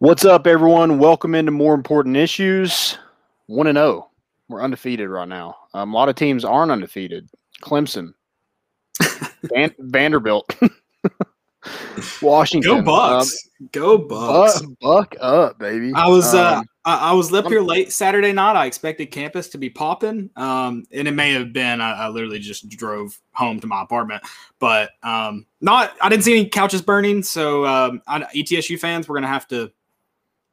What's up, everyone? Welcome into more important issues. One and zero. We're undefeated right now. Um, a lot of teams aren't undefeated. Clemson, Van- Vanderbilt, Washington. Go Bucks! Go Bucks! Um, buck, buck up, baby. I was uh, Um, I, I was up here late Saturday night. I expected campus to be popping, um, and it may have been. I, I literally just drove home to my apartment, but um, not. I didn't see any couches burning. So um, I, ETSU fans, we're gonna have to.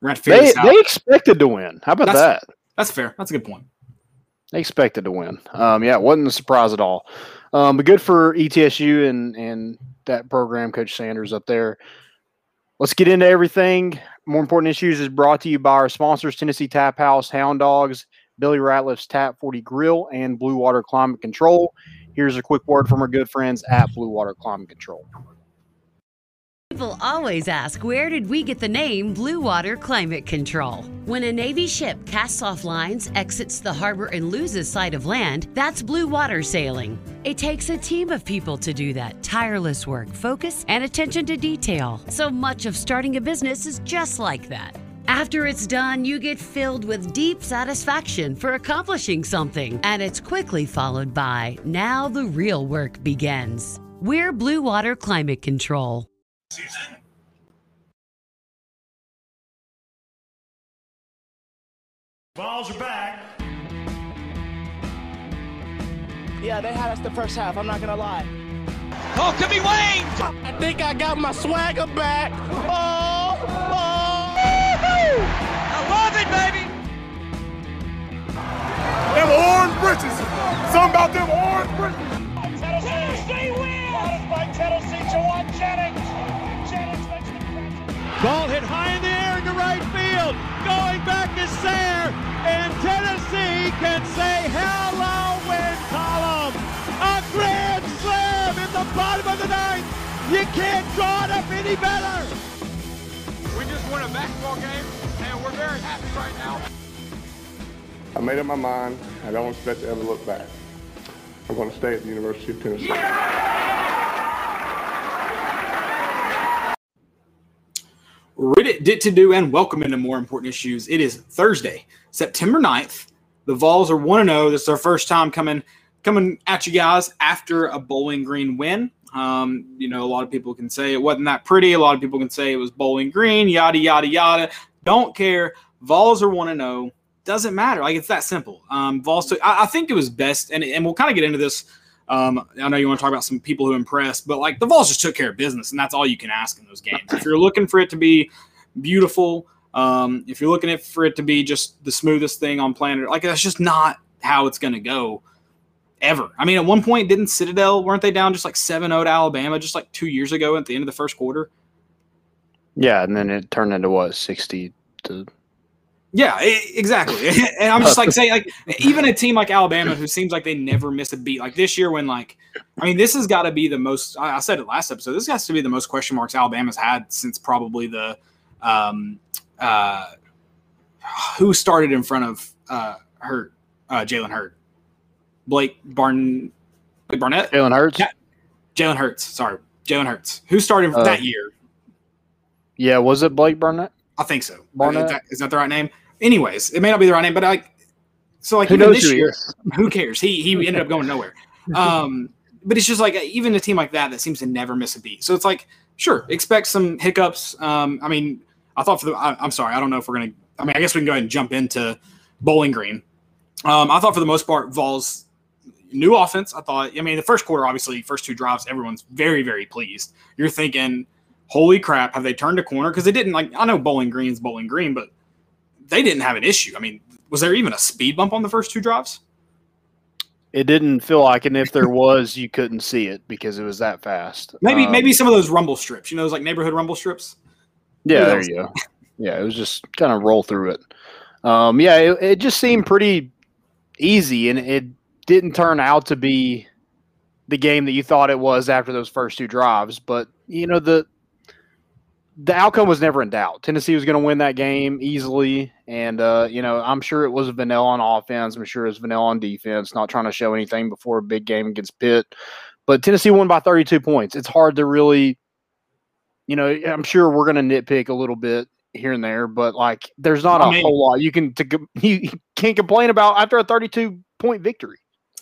We're gonna figure they this out. they expected to win. How about That's- that? That's fair. That's a good point. They expected to win. Um, yeah, it wasn't a surprise at all. Um, but good for ETSU and and that program, Coach Sanders up there. Let's get into everything. More important issues is brought to you by our sponsors: Tennessee Tap House, Hound Dogs, Billy Ratliff's Tap 40 Grill, and Blue Water Climate Control. Here's a quick word from our good friends at Blue Water Climate Control. People always ask, where did we get the name Blue Water Climate Control? When a Navy ship casts off lines, exits the harbor, and loses sight of land, that's blue water sailing. It takes a team of people to do that tireless work, focus, and attention to detail. So much of starting a business is just like that. After it's done, you get filled with deep satisfaction for accomplishing something, and it's quickly followed by now the real work begins. We're Blue Water Climate Control. Balls are back. Yeah, they had us the first half. I'm not gonna lie. Oh, could be Wayne. I think I got my swagger back. Oh, oh. I love it, baby. Them orange britches. Something about them orange britches. Tennessee wins. by Tennessee, Jauan Jennings. Jennings makes the catch. Ball hit high in the air into right field. Going back to Sayre. And Tennessee can say hello win column. A grand slam in the bottom of the ninth. You can't draw it up any better. We just won a basketball game, and we're very happy right now. I made up my mind. I don't expect to ever look back. I'm going to stay at the University of Tennessee. Reddit did to do and welcome into more important issues. It is Thursday, September 9th. The Vols are 1 0. This is our first time coming coming at you guys after a Bowling Green win. Um, you know, a lot of people can say it wasn't that pretty. A lot of people can say it was Bowling Green, yada, yada, yada. Don't care. Vols are 1 0. Doesn't matter. Like, it's that simple. Um, Vols, took, I, I think it was best, and, and we'll kind of get into this. Um, I know you want to talk about some people who impressed, but like the Vols just took care of business, and that's all you can ask in those games. If you're looking for it to be beautiful, um, if you're looking for it to be just the smoothest thing on planet, like that's just not how it's going to go ever. I mean, at one point, didn't Citadel weren't they down just like 7-0 to Alabama just like two years ago at the end of the first quarter? Yeah, and then it turned into what sixty to Yeah, exactly. and I'm just like saying, like even a team like Alabama, who seems like they never miss a beat, like this year when like, I mean, this has got to be the most. I said it last episode. This has to be the most question marks Alabama's had since probably the, um, uh, who started in front of uh Hurt, uh, Jalen Hurt, Blake Barn, Blake Barnett, Jalen Hurts. Yeah. Jalen Hurts. Sorry, Jalen Hurts. Who started Uh, that year? Yeah, was it Blake Burnett? I think so. Barnett? Is that, is that the right name? Anyways, it may not be the right name, but like, so like Who even this who year, who cares? He he ended up going nowhere. Um, but it's just like even a team like that that seems to never miss a beat. So it's like, sure, expect some hiccups. Um, I mean, I thought for the I, I'm sorry, I don't know if we're gonna. I mean, I guess we can go ahead and jump into Bowling Green. Um, I thought for the most part, Vols new offense. I thought. I mean, the first quarter, obviously, first two drives, everyone's very very pleased. You're thinking, holy crap, have they turned a corner? Because they didn't like. I know Bowling Green's Bowling Green, but they didn't have an issue. I mean, was there even a speed bump on the first two drives? It didn't feel like, and if there was, you couldn't see it because it was that fast. Maybe Um, maybe some of those rumble strips. You know, those like neighborhood rumble strips. Yeah, there you go. Yeah, it was just kind of roll through it. Um, yeah, it, it just seemed pretty easy, and it didn't turn out to be the game that you thought it was after those first two drives. But you know the the outcome was never in doubt. Tennessee was going to win that game easily, and uh, you know I'm sure it was vanilla on offense. I'm sure it was vanilla on defense. Not trying to show anything before a big game against Pitt, but Tennessee won by 32 points. It's hard to really, you know, I'm sure we're going to nitpick a little bit here and there, but like there's not I a mean- whole lot you can to, you can't complain about after a 32 point victory.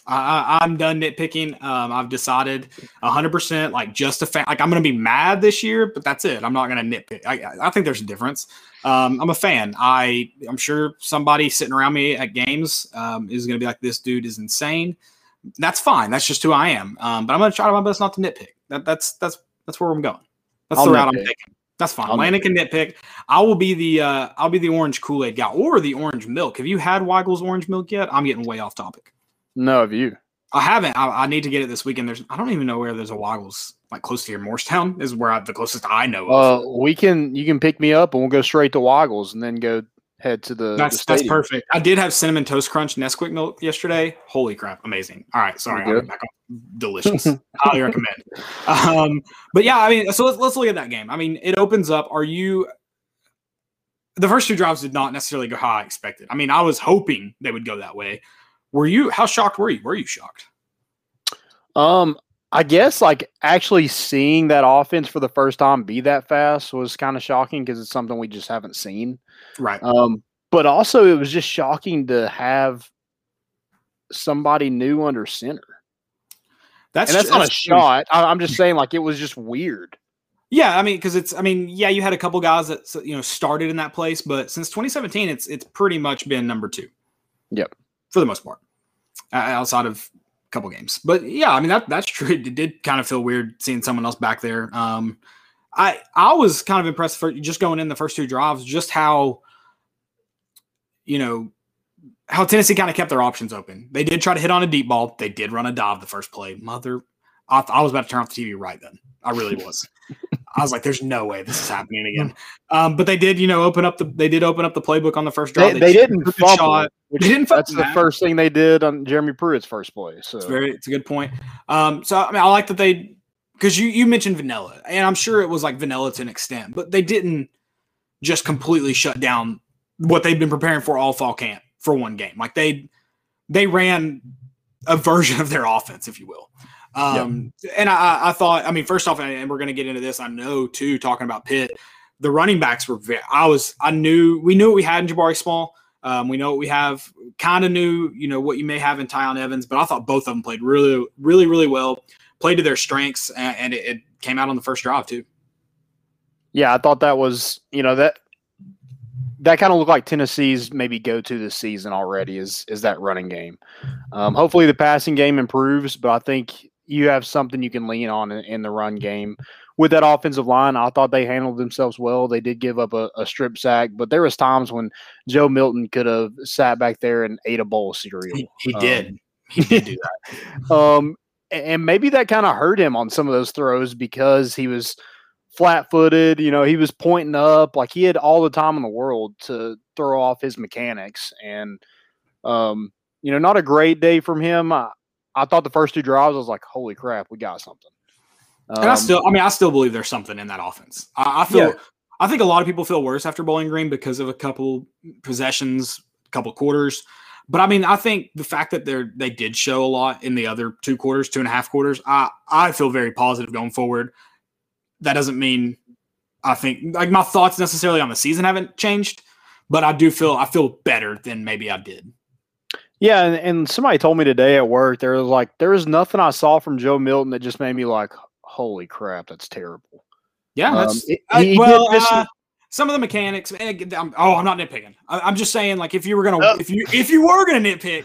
I, I, I'm done nitpicking. Um, I've decided 100% like just a fan. Like I'm going to be mad this year, but that's it. I'm not going to nitpick. I, I- think there's a difference. Um, I'm a fan. I I'm sure somebody sitting around me at games um, is going to be like, this dude is insane. That's fine. That's just who I am. Um, but I'm going to try my best not to nitpick. That, that's that's that's where I'm going. That's I'll the route I'm nitpick. taking. That's fine. I'll Landon can nitpick. I will be the uh, I'll be the orange Kool Aid guy or the orange milk. Have you had Weigel's orange milk yet? I'm getting way off topic. No of you. I haven't. I, I need to get it this weekend. There's. I don't even know where there's a Waggles like close to here. Morristown is where I, the closest I know. Uh, Of. we can you can pick me up and we'll go straight to Woggles and then go head to the. that's the that's perfect. I did have cinnamon toast crunch Nesquik milk yesterday. Holy crap, amazing! All right, sorry, I'll good? back on. Delicious. Highly recommend. Um, but yeah, I mean, so let's, let's look at that game. I mean, it opens up. Are you? The first two drives did not necessarily go how I expected. I mean, I was hoping they would go that way. Were you? How shocked were you? Were you shocked? Um, I guess like actually seeing that offense for the first time be that fast was kind of shocking because it's something we just haven't seen. Right. Um, but also it was just shocking to have somebody new under center. That's and that's not a shot. I, I'm just saying like it was just weird. Yeah, I mean, because it's, I mean, yeah, you had a couple guys that you know started in that place, but since 2017, it's it's pretty much been number two. Yep. for the most part, outside of a couple games. But yeah, I mean that that's true. It did kind of feel weird seeing someone else back there. Um, I I was kind of impressed for just going in the first two drives, just how you know how Tennessee kind of kept their options open. They did try to hit on a deep ball. They did run a dive the first play. Mother, I, I was about to turn off the TV right then. I really was. I was like, "There's no way this is happening again." Um, but they did, you know, open up the they did open up the playbook on the first drive. They, they didn't took the fumble. shot. which They didn't That's the that. first thing they did on Jeremy Pruitt's first play. So It's very it's a good point. Um, so I mean, I like that they because you you mentioned vanilla, and I'm sure it was like vanilla to an extent, but they didn't just completely shut down what they've been preparing for all fall camp for one game. Like they they ran a version of their offense, if you will. Um, and I, I thought, I mean, first off, and we're going to get into this. I know too, talking about Pitt, the running backs were. Very, I was, I knew, we knew what we had in Jabari Small. Um, we know what we have. Kind of knew, you know, what you may have in Tiyon Evans, but I thought both of them played really, really, really well. Played to their strengths, and, and it, it came out on the first drive too. yeah, I thought that was you know that that kind of looked like Tennessee's maybe go to this season already is is that running game. Um, hopefully the passing game improves, but I think you have something you can lean on in, in the run game. With that offensive line, I thought they handled themselves well. They did give up a, a strip sack, but there was times when Joe Milton could have sat back there and ate a bowl of cereal. He, he Um, did. He did do that. Um, a- and maybe that kind of hurt him on some of those throws because he was flat footed. You know, he was pointing up like he had all the time in the world to throw off his mechanics. And, um, you know, not a great day from him. I, I thought the first two drives, I was like, holy crap, we got something. And I Um, still, I mean, I still believe there's something in that offense. I, I feel, Yeah. I think a lot of people feel worse after Bowling Green because of a couple possessions, a couple quarters. But I mean, I think the fact that they're they did show a lot in the other two quarters, two and a half quarters, I I feel very positive going forward. That doesn't mean I think like my thoughts necessarily on the season haven't changed, but I do feel I feel better than maybe I did. Yeah, and, and somebody told me today at work there was like there was nothing I saw from Joe Milton that just made me like, holy crap, that's terrible. Yeah, Um, that's it- I- he well. miss- uh, some of the mechanics. I'm, oh, I'm not nitpicking. I, I'm just saying, like, if you were gonna, Oh. if you if you were gonna nitpick,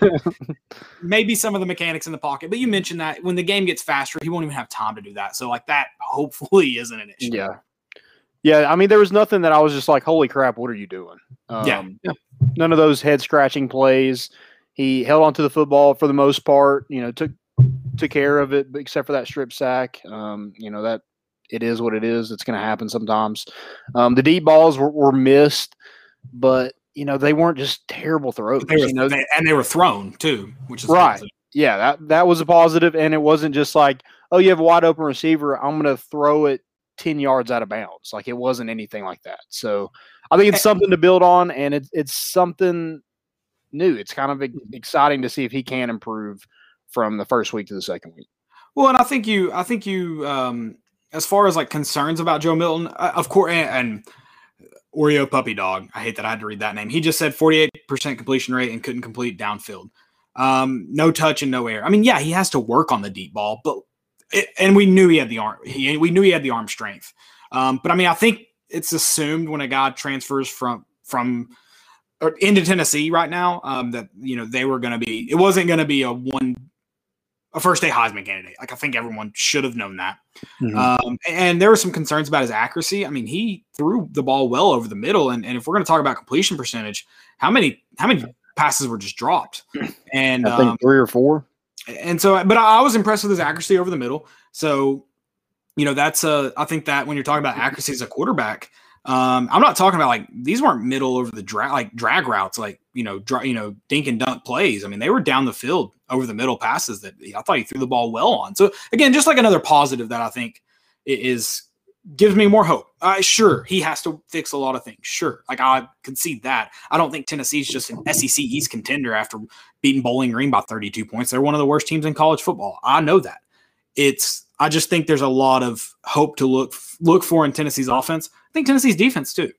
maybe some of the mechanics in the pocket. But you mentioned that when the game gets faster, he won't even have time to do that. So, like, that hopefully isn't an issue. Yeah. Yeah, I mean, there was nothing that I was just like, "Holy crap, what are you doing?" Um. Yeah. None of those head scratching plays. He held on to the football for the most part. You know, took took care of it, except for that strip sack. Um, you know that it is what it is. It's going to happen sometimes. Um, the deep balls were, were missed, but you know they weren't just terrible throws. They were, you know, they- and they were thrown too, which is Right. yeah, that that was a positive, and it wasn't just like, oh, you have a wide open receiver, I'm going to throw it ten yards out of bounds. Like it wasn't anything like that. So I think it's something to build on, and it's it's something new. It's kind of exciting to see if he can improve from the first week to the second week. Well, and I think you, I think you, um, as far as like concerns about Joe Milton, uh, of course, and, and Oreo Puppy Dog. I hate that I had to read that name. He just said 48% completion rate and couldn't complete downfield. Um, no touch and no air. I mean, yeah, he has to work on the deep ball, but it, and we knew he had the arm. He, we knew he had the arm strength. Um, but I mean, I think it's assumed when a guy transfers from from or into Tennessee right now um, that you know they were going to be. It wasn't going to be a one a first day Heisman candidate. Like I think everyone should have known that. Mm-hmm. Um, and there were some concerns about his accuracy. I mean, he threw the ball well over the middle. And, and if we're going to talk about completion percentage, how many how many passes were just dropped? And I think um, three or four. And so, but I was impressed with his accuracy over the middle. So, you know, that's a. I think that when you're talking about accuracy as a quarterback, um, I'm not talking about like these weren't middle over the drag like drag routes, like you know, dra- you know, dink and dunk plays. I mean, they were down the field over the middle passes that I thought he threw the ball well on. So again, just like another positive that I think is gives me more hope. Uh, sure, he has to fix a lot of things. Sure, like I concede that. I don't think Tennessee's just an SEC East contender after beating Bowling Green by 32 points. They're one of the worst teams in college football. I know that. It's I just think there's a lot of hope to look look for in Tennessee's offense. I think Tennessee's defense too.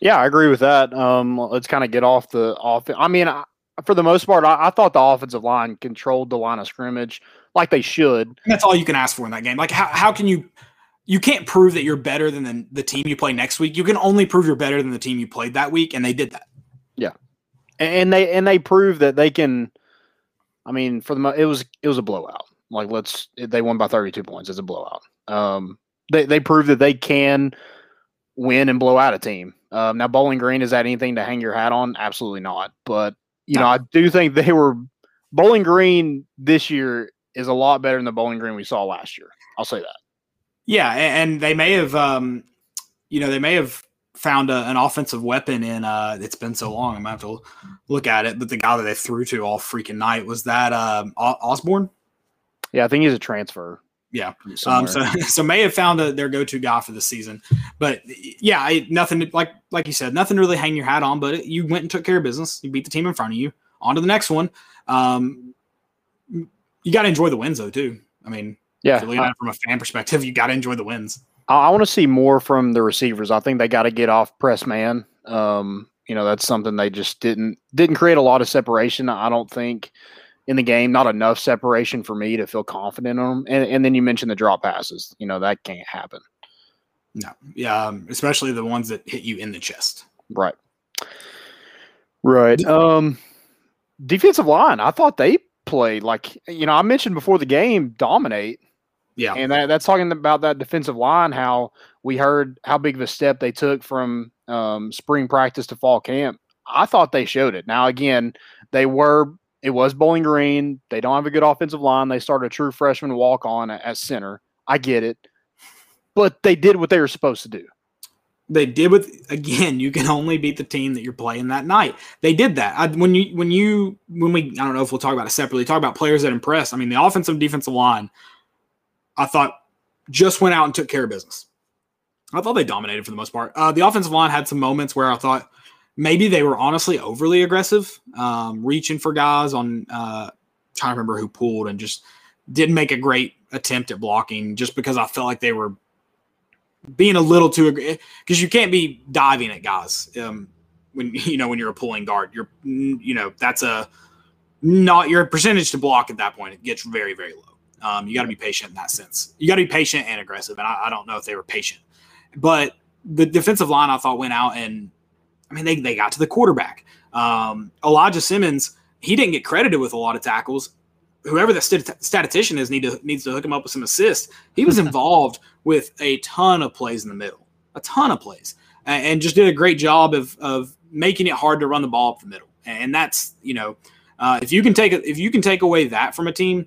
Yeah, I agree with that. Um, let's kind of get off the off. I mean, I, for the most part, I, I, thought the offensive line controlled the line of scrimmage like they should. And that's all you can ask for in that game. Like, how, how can you? You can't prove that you're better than the, the team you play next week. You can only prove you're better than the team you played that week, and they did that. Yeah, and, and they and they proved that they can. I mean, for the it was it was a blowout. Like, let's they won by 32 points. It's a blowout. Um, they they proved that they can win and blow out a team. Um, now, Bowling Green is that anything to hang your hat on? Absolutely not. But you know, I do think they were Bowling Green this year is a lot better than the Bowling Green we saw last year. I'll say that. Yeah, and they may have, um, you know, they may have found a, an offensive weapon in. Uh, it's been so long, I'm have to look at it. But the guy that they threw to all freaking night was that um, Osborne. Yeah, I think he's a transfer. Yeah. Um, so so may have found a, their go to guy for the season, but yeah, I, nothing like like you said, nothing to really hang your hat on. But it, you went and took care of business. You beat the team in front of you. On to the next one. Um, you got to enjoy the wins though too. I mean, yeah, from a fan perspective, you got to enjoy the wins. I, I want to see more from the receivers. I think they got to get off press man. Um, you know, that's something they just didn't didn't create a lot of separation. I don't think in the game, not enough separation for me to feel confident on them. And, and then you mentioned the drop passes. You know, that can't happen. No. Yeah. Um, especially the ones that hit you in the chest. Right. Right. Um, defensive line, I thought they played like, you know, I mentioned before the game, dominate. Yeah. And that, that's talking about that defensive line, how we heard how big of a step they took from um, spring practice to fall camp. I thought they showed it. Now, again, they were it was Bowling Green. They don't have a good offensive line. They started a true freshman walk on at center. I get it. But they did what they were supposed to do. They did with again. You can only beat the team that you're playing that night. They did that. I, when you when you when we I don't know if we'll talk about it separately. Talk about players that impressed. I mean, the offensive defensive line. I thought just went out and took care of business. I thought they dominated for the most part. Uh, the offensive line had some moments where I thought maybe they were honestly overly aggressive, um, reaching for guys on. Uh, trying to remember who pulled and just didn't make a great attempt at blocking just because I felt like they were being a little too because you can't be diving at guys um, when you know when you're a pulling guard. You're you know that's a not your percentage to block at that point. It gets very very low. Um, you got to be patient in that sense. You got to be patient and aggressive. And I, I don't know if they were patient, but the defensive line I thought went out and I mean, they, they got to the quarterback. Um, Elijah Simmons, he didn't get credited with a lot of tackles. Whoever the statistician is need to, needs to hook him up with some assists. He was involved with a ton of plays in the middle, a ton of plays, and, and, just did a great job of, of making it hard to run the ball up the middle. And that's you know, uh, if you can take if you can take away that from a team,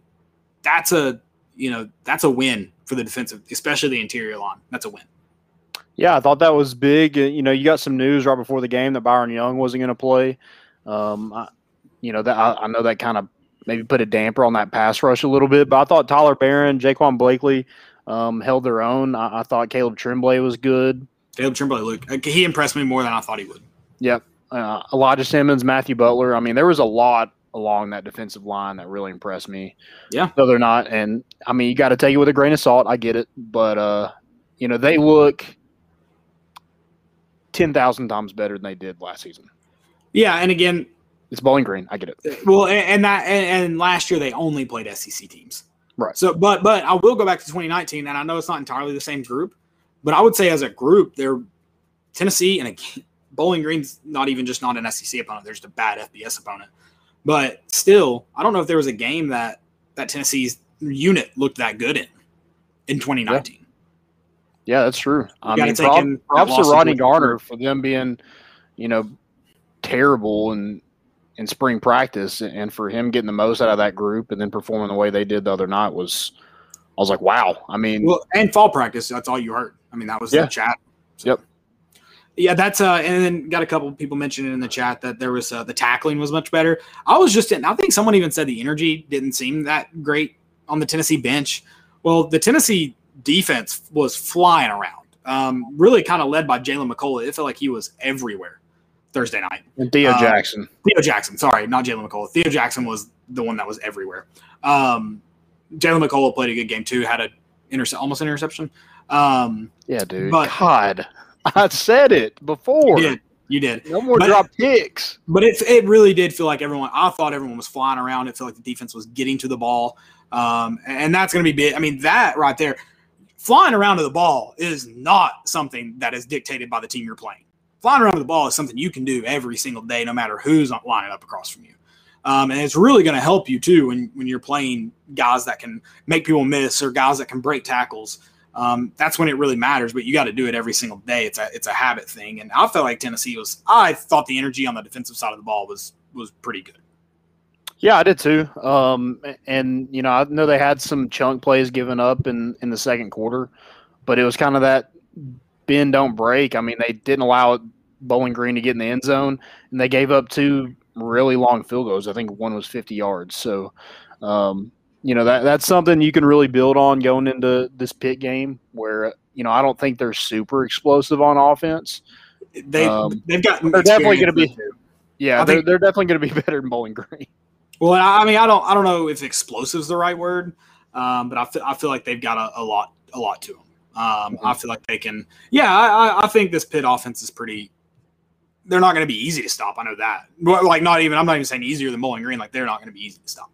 that's a you know that's a win for the defensive, especially the interior line. That's a win. Yeah, I thought that was big. You know, you got some news right before the game that Byron Young wasn't going to play. Um, I, you know that I, I know that kind of maybe put a damper on that pass rush a little bit, but I thought Tyler Baron, Jaquan Blakely um, held their own. I, I, thought Caleb Tremblay was good. Caleb Tremblay, look, uh, he impressed me more than I thought he would. Yep. Uh, Elijah Simmons, Matthew Butler. I mean, there was a lot along that defensive line that really impressed me. Yeah. No, they're not. And I mean, you got to take it with a grain of salt. I get it. But, uh, you know, they look ten thousand times better than they did last season. Yeah, and again, It's Bowling Green. I get it. Uh, well, and, and that and, and last year they only played SEC teams. Right. So, but but I will go back to 2019, and I know it's not entirely the same group, but I would say as a group, they're Tennessee and again, Bowling Green's not even just not an SEC opponent. There's a bad FBS opponent, but still, I don't know if there was a game that that Tennessee's unit looked that good in in 2019. Yeah, that's true. I mean, props, to Rodney Garner for them being, you know, terrible in in spring practice, and for him getting the most out of that group and then performing the way they did the other night was, I was like, wow. I mean, Well, and fall practice, that's all you heard. I mean, that was Yeah. the chat. Yep. Yeah, that's uh, and then got a couple people mentioning in the chat that there was uh, the tackling was much better. I was just, I think someone even said the energy didn't seem that great on the Tennessee bench. Well, the Tennessee defense was flying around, um, really kind of led by Jaylen McCollough. It felt like he was everywhere Thursday night. and Theo um, Jackson. Theo Jackson, sorry, not Jaylen McCollough. Theo Jackson was the one that was everywhere. Um, Jaylen McCollough played a good game too. Had a intercept, almost an interception. Um, Yeah, dude. but- God, I said it before. you did, you did. No more But- drop picks. But it it really did feel like everyone. I thought everyone was flying around. It felt like the defense was getting to the ball, um, and that's going to be big. I mean, that right there, flying around to the ball is not something that is dictated by the team you're playing. Flying around to the ball is something you can do every single day, no matter who's lining up across from you. Um, and it's really going to help you too when when you're playing guys that can make people miss or guys that can break tackles. Um, that's when it really matters. But you got to do it every single day. It's a it's a habit thing. And I felt like Tennessee was. I thought the energy on the defensive side of the ball was was pretty good. Yeah, I did too. Um, and you know, I know they had some chunk plays given up in in the second quarter, but it was kind of that bend don't break. I mean, they didn't allow Bowling Green to get in the end zone, and they gave up two really long field goals. I think one was 50 yards. So, um, you know, that that's something you can really build on going into this Pitt game, where you know I don't think they're super explosive on offense. They Um, they've got. They're definitely going to be. Yeah, they're, think- they're definitely going to be better than Bowling Green. Well, I mean, I don't I don't know if explosive is the right word, um, but I feel, I feel like they've got a, a lot a lot to them. Um, I feel like they can. Yeah, I, I- think this Pitt offense is pretty. They're not going to be easy to stop. I know that. Like not even. I'm not even saying easier than Bowling Green. Like they're not going to be easy to stop.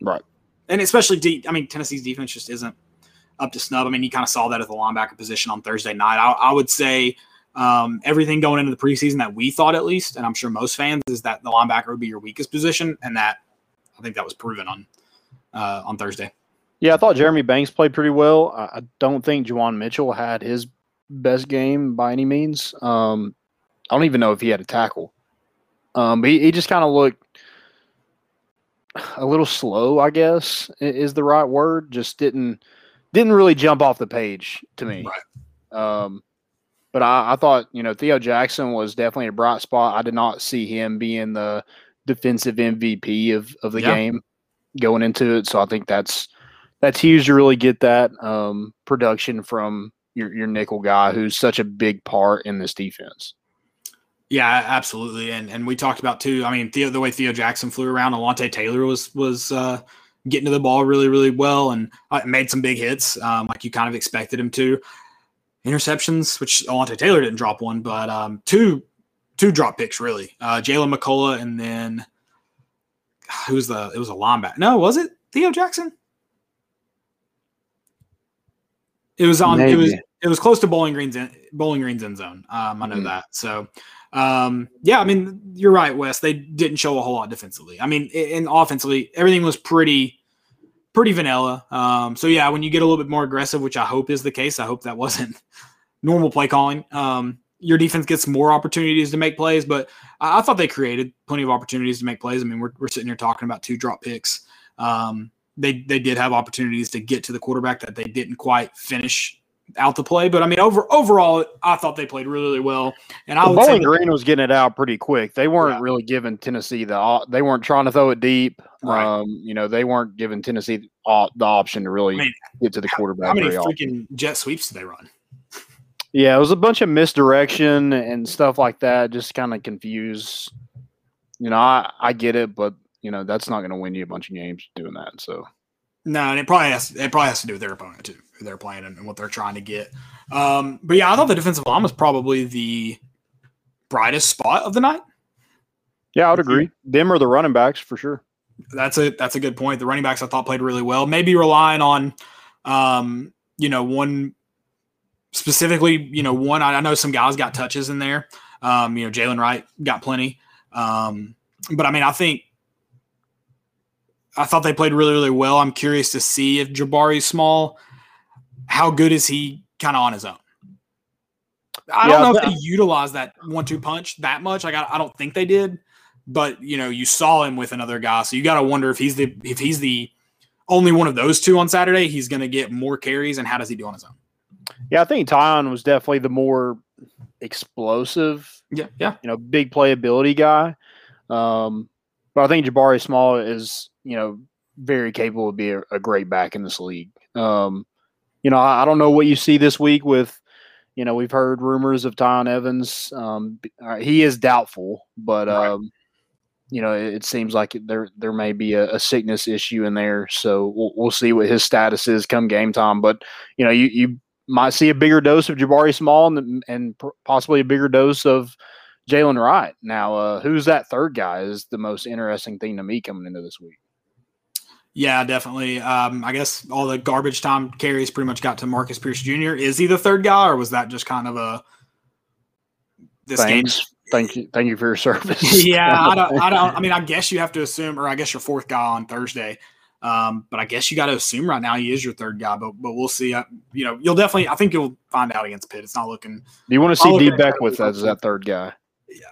Right. And especially deep. I mean, Tennessee's defense just isn't up to snub. I mean, you kind of saw that at the linebacker position on Thursday night. I, I would say um, everything going into the preseason that we thought, at least, and I'm sure most fans, is that the linebacker would be your weakest position, and that I think that was proven on uh, on Thursday. Yeah, I thought Jeremy Banks played pretty well. I don't think Juwan Mitchell had his best game by any means. Um, I don't even know if he had a tackle. Um, but he, he just kind of looked a little slow, I guess is the right word. Just didn't didn't really jump off the page to me. Um, but I, I thought you know Theo Jackson was definitely a bright spot. I did not see him being the defensive MVP of of the Yeah. game going into it. So I think that's that's huge to really get that um, production from your your nickel guy, who's such a big part in this defense. Yeah, absolutely. And and we talked about too. I mean, Theo, the way Theo Jackson flew around, Alontae Taylor was was uh, getting to the ball really really well and uh, made some big hits, um, like you kind of expected him to. Interceptions, which Alontae Taylor didn't drop one, but um, two two drop picks really. Uh, Jaylen McCollough and then who was the? It was a linebacker. No, was it Theo Jackson? It was on. It was it was close to Bowling Green's end, Bowling Green's end zone. Um, I know Mhm. that. So, um, yeah, I mean, you're right, Wes. They didn't show a whole lot defensively. I mean, in offensively, everything was pretty, pretty vanilla. Um, so yeah, when you get a little bit more aggressive, which I hope is the case, I hope that wasn't normal play calling. Um, your defense gets more opportunities to make plays, but I, I thought they created plenty of opportunities to make plays. I mean, we're, we're sitting here talking about two drop picks. Um, they they did have opportunities to get to the quarterback that they didn't quite finish out the play. But I mean, over overall, I thought they played really, really well. And I Well, would Bowling that- Green was getting it out pretty quick. They weren't Yeah. really giving Tennessee the they weren't trying to throw it deep. Right. Um, you know, they weren't giving Tennessee the option to really I mean, get to the quarterback. how many often. freaking jet sweeps did they run? Yeah, it was a bunch of misdirection and stuff like that. Just kind of confuse. You know, I I get it, but you know that's not going to win you a bunch of games doing that. So No, and it probably has it probably has to do with their opponent too, who they're playing and, and what they're trying to get. Um, but yeah, I thought the defensive line was probably the brightest spot of the night. Yeah, I would agree. Them or the running backs for sure. That's a that's a good point. The running backs I thought played really well. Maybe relying on, um, you know, one specifically, you know, one. I, I know some guys got touches in there. Um, you know, Jaylen Wright got plenty. Um, but I mean, I think I thought they played really, really well. I'm curious to see if Jabari Small, how good is he kind of on his own? I Yeah, don't know if they utilized that one-two punch that much. Like I, I don't think they did, but you know, you saw him with another guy, so you got to wonder if he's the if he's the only one of those two on Saturday, he's going to get more carries, and how does he do on his own? Yeah, I think Tiyon was definitely the more explosive, Yeah, yeah, you know, big playability guy. Um, but I think Jabari Small is, you know, very capable of being a, a great back in this league. Um, you know, I, I don't know what you see this week with, you know, we've heard rumors of Tiyon Evans. Um, uh, he is doubtful, but Right. um, you know, it, it seems like there there may be a, a sickness issue in there. So we'll, we'll see what his status is come game time. But you know, you you might see a bigger dose of Jabari Small and, and possibly a bigger dose of Jaylen Wright. Now, uh, who's that third guy is the most interesting thing to me coming into this week. yeah, definitely. Um, I guess all the garbage time carries pretty much got to Marcus Pierce Jr. Is he the third guy, or was that just kind of a this game? Thanks. Thank you. Thank you for your service. yeah, I don't, I don't. I mean, I guess you have to assume, or I guess your fourth guy on Thursday. Um, but I guess you got to assume right now he is your third guy. But but we'll see. I, you know, you'll definitely. I think you'll find out against Pitt. It's not looking. Do you want to see D at it Beckwith as that third guy?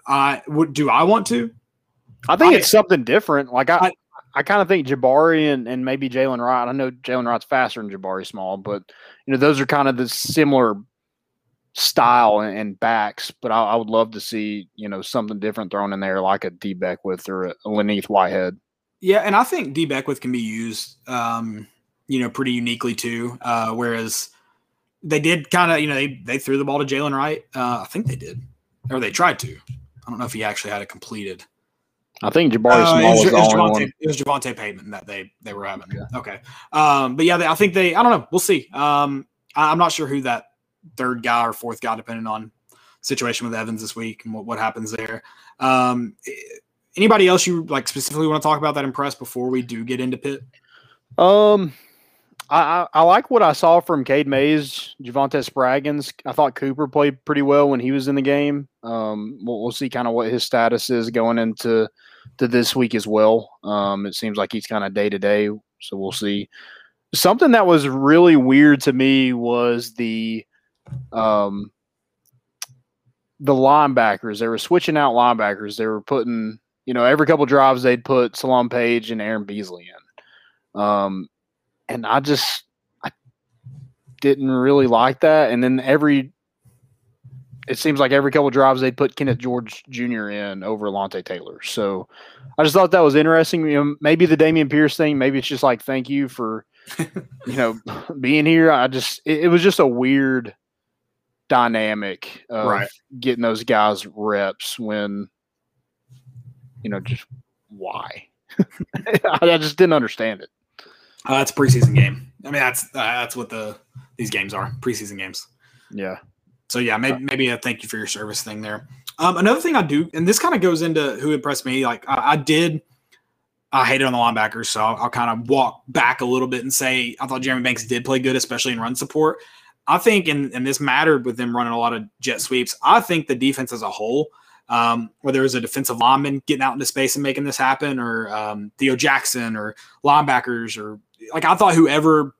I would. Do I want to? I think I- it's something different. Like I, I- I, kind of think Jabari and, and maybe Jaylen Wright. I know Jaylen Wright's faster than Jabari Small, but you know those are kind of the similar style and, and backs. But I, I would love to see you know something different thrown in there, like a Dee Beckwith or a, Len'Neth Whitehead. Yeah, and I think Dee Beckwith can be used, um, you know, pretty uniquely too. Uh, whereas they did kind of, you know, they they threw the ball to Jaylen Wright. Uh, I think they did, or they tried to. I don't know if he actually had it completed. I think Jabari Uh, Small it, was, was the only Javonta, one. it was Javonta Payton that they they were having. Okay, um, but yeah, they, I think they. I don't know. We'll see. Um, I, I'm not sure who that third guy or fourth guy, depending on situation with Evans this week and what, what happens there. Um, eh, anybody else you like specifically want to talk about that impressed before we do get into Pitt? Um, I, I like what I saw from Cade Mays, Javontez Spraggins. I thought Cooper played pretty well when he was in the game. Um, we'll, we'll see kind of what his status is going into to this week as well. Um, it seems like he's kind of day to day, so we'll see. Something that was really weird to me was the um the linebackers. They were switching out linebackers. They were putting, you know, every couple drives they'd put Solon Page and Aaron Beasley in. Um, and I just I didn't really like that. And then every it seems like every couple drives they'd put Kenneth George Jr. in over Lontae Taylor. So I just thought that was interesting. You know, maybe the Damian Pierce thing, maybe it's just like thank you for you know being here. I just it, it was just a weird dynamic of Right. getting those guys reps when you know just why I just didn't understand it. Uh, that's a preseason game. I mean, that's uh, that's what the these games are preseason games. Yeah. So yeah, maybe maybe a thank you for your service thing there. Um, another thing I do, and this kind of goes into who impressed me. Like I, I did, I hated on the linebackers, so I'll, I'll kind of walk back a little bit and say I thought Jeremy Banks did play good, especially in run support. I think, and and this mattered with them running a lot of jet sweeps. I think the defense as a whole, um, whether it was a defensive lineman getting out into space and making this happen, or um, Theo Jackson, or linebackers, or like I thought whoever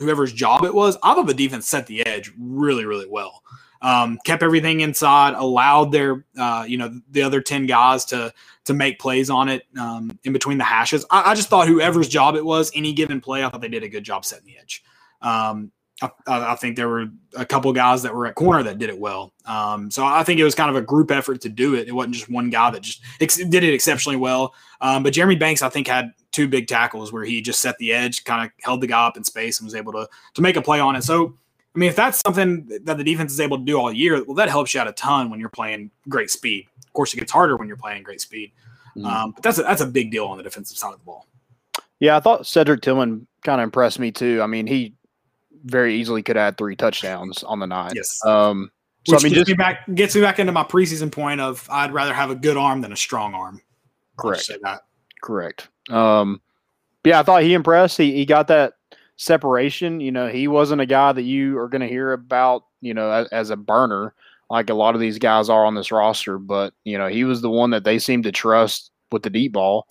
whoever's job it was, I thought the defense set the edge really, really well. Um, kept everything inside, allowed their, uh, you know, the other ten guys to to make plays on it um, in between the hashes. I, I just thought whoever's job it was, any given play, I thought they did a good job setting the edge. Um, I, I think there were a couple guys that were at corner that did it well. Um, so I think it was kind of a group effort to do it. It wasn't just one guy that just ex- did it exceptionally well. Um, but Jeremy Banks, I think, had two big tackles where he just set the edge, kind of held the guy up in space, and was able to to make a play on it. So, I mean, if that's something that the defense is able to do all year, well, that helps you out a ton when you're playing great speed. Of course, it gets harder when you're playing great speed. Mhm. Um, but that's a, that's a big deal on the defensive side of the ball. Yeah, I thought Cedric Tillman kind of impressed me too. I mean, he very easily could add three touchdowns on the night. Yes. Um, So, I mean, gets just- me back gets me back into my preseason point of I'd rather have a good arm than a strong arm. Correct. Say that. Correct. Um, yeah, I thought he impressed. He he got that separation. You know, he wasn't a guy that you are going to hear about. You know, as, as a burner like a lot of these guys are on this roster. But you know, he was the one that they seemed to trust with the deep ball.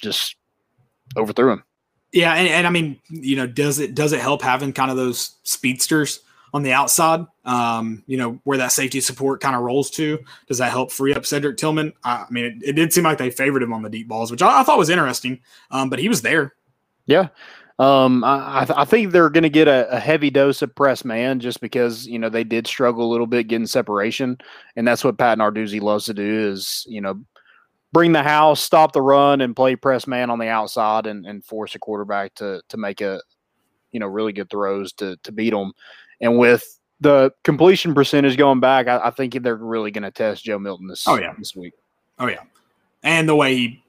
Just overthrew him. Yeah, and, and I mean, you know, does it does it help having kind of those speedsters on the outside? Um, you know, where that safety support kind of rolls to. Does that help free up Cedric Tillman? I, I mean, it, it did seem like they favored him on the deep balls, which I, I thought was interesting. Um, but he was there. Yeah. Um, I, I, th- I think they're going to get a, a heavy dose of press man just because, you know, they did struggle a little bit getting separation. And that's what Pat Narduzzi loves to do is, you know, bring the house, stop the run, and play press man on the outside and, and force a quarterback to to make a, you know, really good throws to to beat them. And with the completion percentage going back, I, I think they're really going to test Joe Milton this, Oh, yeah. this week. Oh yeah, and the way he,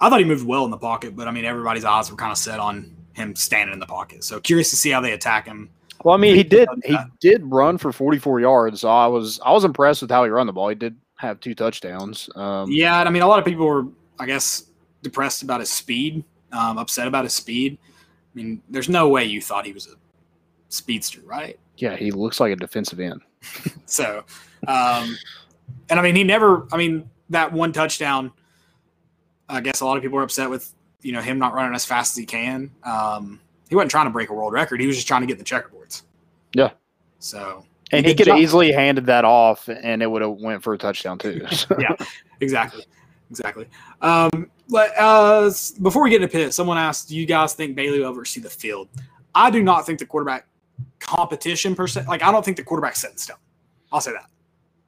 I thought he moved well in the pocket, but I mean, everybody's eyes were kind of set on him standing in the pocket. So curious to see how they attack him. Well, I mean, he did he did run for 44 yards. So I was I was impressed with how he run the ball. He did have two touchdowns. Um, Yeah, and I mean, a lot of people were, I guess, depressed about his speed, um, upset about his speed. I mean, there's no way you thought he was a speedster, right? yeah, he looks like a defensive end. So, um, and I mean, he never. I mean, that one touchdown. I guess a lot of people were upset with you know him not running as fast as he can. Um, he wasn't trying to break a world record. He was just trying to get the checkerboards. Yeah. So And he could job. easily handed that off, and it would have went for a touchdown too. So- yeah, exactly, exactly. Um, but uh, before we get into Pitt, someone asked, "Do you guys think Bailey will ever see the field?" I do not think the quarterback competition per se. Like, I don't think the quarterback's set in stone. I'll say that.